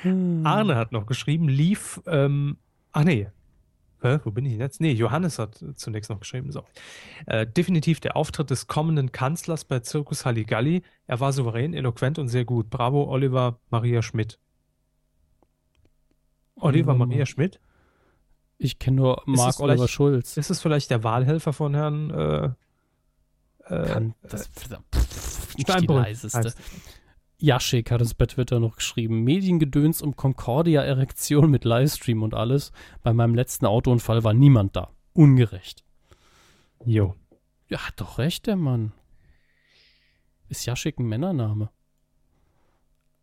Arne hat noch geschrieben, lief, ähm, ach nee, Hä, wo bin ich jetzt? Nee, Johannes hat zunächst noch geschrieben, sorry. Äh, definitiv der Auftritt des kommenden Kanzlers bei Zirkus Halligalli. Er war souverän, eloquent und sehr gut. Bravo, Oliver Maria Schmidt. Oliver Maria Ma- Schmidt? Ich kenne nur Marc Oliver Schulz. Ist es vielleicht der Wahlhelfer von Herrn äh, äh, Kann das pff, nicht die leiseste. Jaschik hat es bei Twitter noch geschrieben. Mediengedöns um Concordia-Erektion mit Livestream und alles. Bei meinem letzten Autounfall war niemand da. Ungerecht. Jo. Ja, hat doch recht, der Mann. Ist Jaschik ein Männername?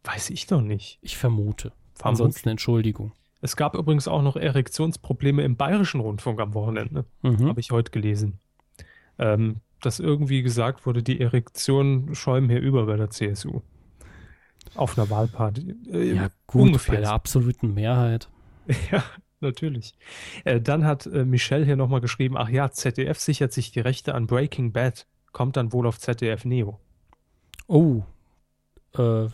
Weiß ich doch nicht. Ich vermute. Vermutlich. Ansonsten Entschuldigung. Es gab übrigens auch noch Erektionsprobleme im Bayerischen Rundfunk am Wochenende. Mhm. Habe ich heute gelesen. Ähm, dass irgendwie gesagt wurde, die Erektionen schäumen hier über bei der CSU. Auf einer Wahlparty. Äh, ja, gut, ungefähr bei der so. absoluten Mehrheit. Ja, natürlich. Äh, dann hat äh, Michelle hier nochmal geschrieben, ach ja, ZDF sichert sich die Rechte an Breaking Bad. Kommt dann wohl auf ZDF Neo. Oh. Äh,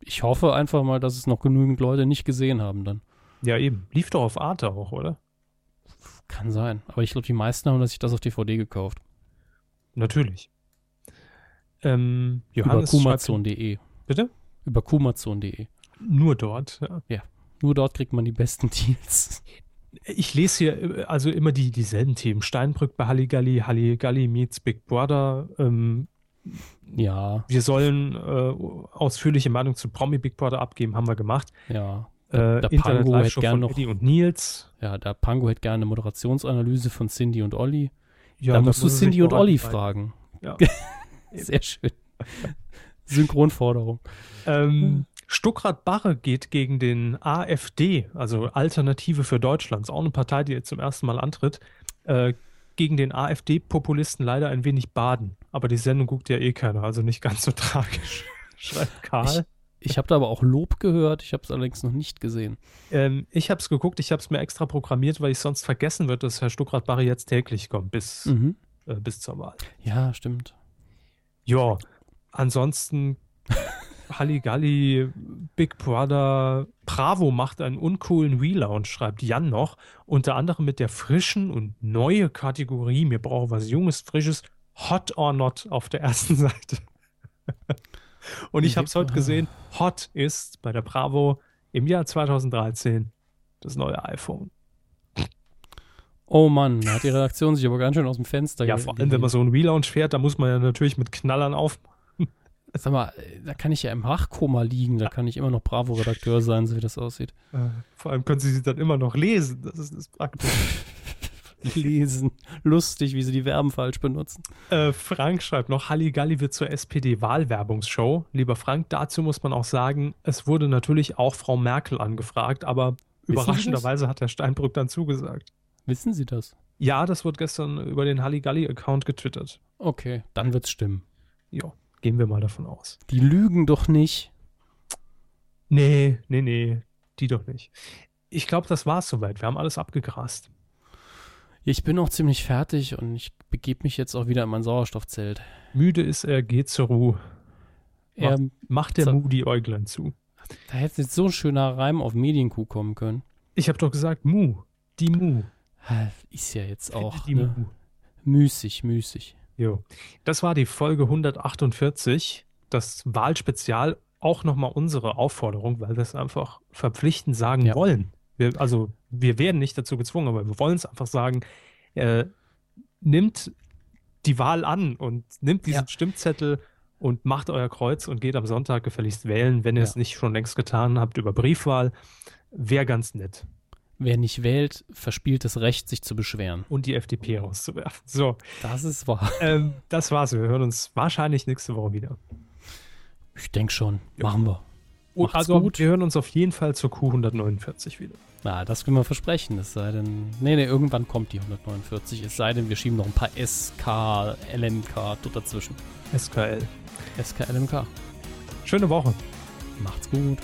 ich hoffe einfach mal, dass es noch genügend Leute nicht gesehen haben dann. Ja, eben. Lief doch auf Arte auch, oder? Kann sein. Aber ich glaube, die meisten haben sich das auf DVD gekauft. Natürlich. Ähm, Über Johannes schreibt, kumazon.de. bitte? Über kumazon.de. Nur dort. Ja. Nur dort kriegt man die besten Deals. Ich lese hier äh, also immer die, dieselben Themen. Steinbrück bei Halligalli, Halligalli meets Big Brother. Ähm, Ja, wir sollen äh, ausführliche Meinung zu Promi Big Brother abgeben, haben wir gemacht. ja. Äh, der Pango hätte Show gern von noch- Eddie und Nils. Ja, der Pango hätte gerne eine Moderationsanalyse von Cindy und Olli. Ja, da musst du Cindy und Olli fragen. Ja. Sehr schön. Synchronforderung. Ähm, Stuckrad Barre geht gegen den AfD, also Alternative für Deutschland, ist auch eine Partei, die jetzt zum ersten Mal antritt, äh, gegen den AfD-Populisten leider ein wenig baden. Aber die Sendung guckt ja eh keiner, also nicht ganz so tragisch, schreibt Karl. Ich habe da aber auch Lob gehört, ich habe es allerdings noch nicht gesehen. Ähm, ich habe es geguckt, ich habe es mir extra programmiert, weil ich sonst vergessen wird, dass Herr Stuckrad Barre jetzt täglich kommt bis, Mhm. äh, bis zur Wahl. Ja, stimmt. Ja, ansonsten Halligalli, Big Brother, Bravo macht einen uncoolen Relaunch, schreibt Jan noch. Unter anderem mit der frischen und neue Kategorie, mir brauche was Junges, Frisches, Hot or Not auf der ersten Seite. und ich habe es heute gesehen, Hot ist bei der Bravo im Jahr 2013 das neue iPhone. Oh Mann, da hat die Redaktion sich aber ganz schön aus dem Fenster Ja, vor allem, wenn man so einen Relaunch fährt, da muss man ja natürlich mit Knallern aufmachen. Sag mal, da kann ich ja im Wachkoma liegen, da kann ich immer noch Bravo-Redakteur sein, so wie das aussieht. Äh, Vor allem können sie sie dann immer noch lesen. Das ist das Praktische. Lesen. Lustig, wie sie die Verben falsch benutzen. Äh, Frank schreibt noch, Halligalli wird zur SPD-Wahlwerbungsshow. Lieber Frank, dazu muss man auch sagen, es wurde natürlich auch Frau Merkel angefragt, aber das? überraschenderweise hat Herr Steinbrück dann zugesagt. Wissen Sie das? Ja, das wird gestern über den Halligalli-Account getwittert. Okay, dann wird's stimmen. Ja, gehen wir mal davon aus. Die lügen doch nicht. Nee, nee, nee, die doch nicht. ich glaube, das war's soweit. Wir haben alles abgegrast. Ich bin auch ziemlich fertig und ich begebe mich jetzt auch wieder in mein Sauerstoffzelt. Müde ist er, geht zur Ruhe. Er, Macht, macht der Mu die Äuglein zu. da hätte jetzt so ein schöner Reim auf Medienkuh kommen können. Ich habe doch gesagt, Mu. Die Mu. Ist ja jetzt auch die ne? Mu. müßig, müßig. Jo. Das war die Folge 148, das Wahlspezial. Auch nochmal unsere Aufforderung, weil wir es einfach verpflichtend sagen Ja. wollen. Wir, also, wir werden nicht dazu gezwungen, aber wir wollen es einfach sagen. Äh, nimmt die Wahl an und nimmt diesen Ja. Stimmzettel und macht euer Kreuz und geht am Sonntag gefälligst wählen, wenn ihr Ja. es nicht schon längst getan habt über Briefwahl. Wäre ganz nett. Wer nicht wählt, verspielt das Recht, sich zu beschweren. Und die FDP rauszuwerfen. So, Das ist wahr. ähm, das war's. Wir hören uns wahrscheinlich nächste Woche wieder. Ich denke schon. Machen wir. Macht's also, gut. wir hören uns auf jeden Fall zur Q149 wieder. Na, das können wir versprechen. Es sei denn, nee, nee, irgendwann kommt die 149. Es sei denn, wir schieben noch ein paar SK, LMK dazwischen. SKL. SK, LMK. Schöne Woche. Macht's gut.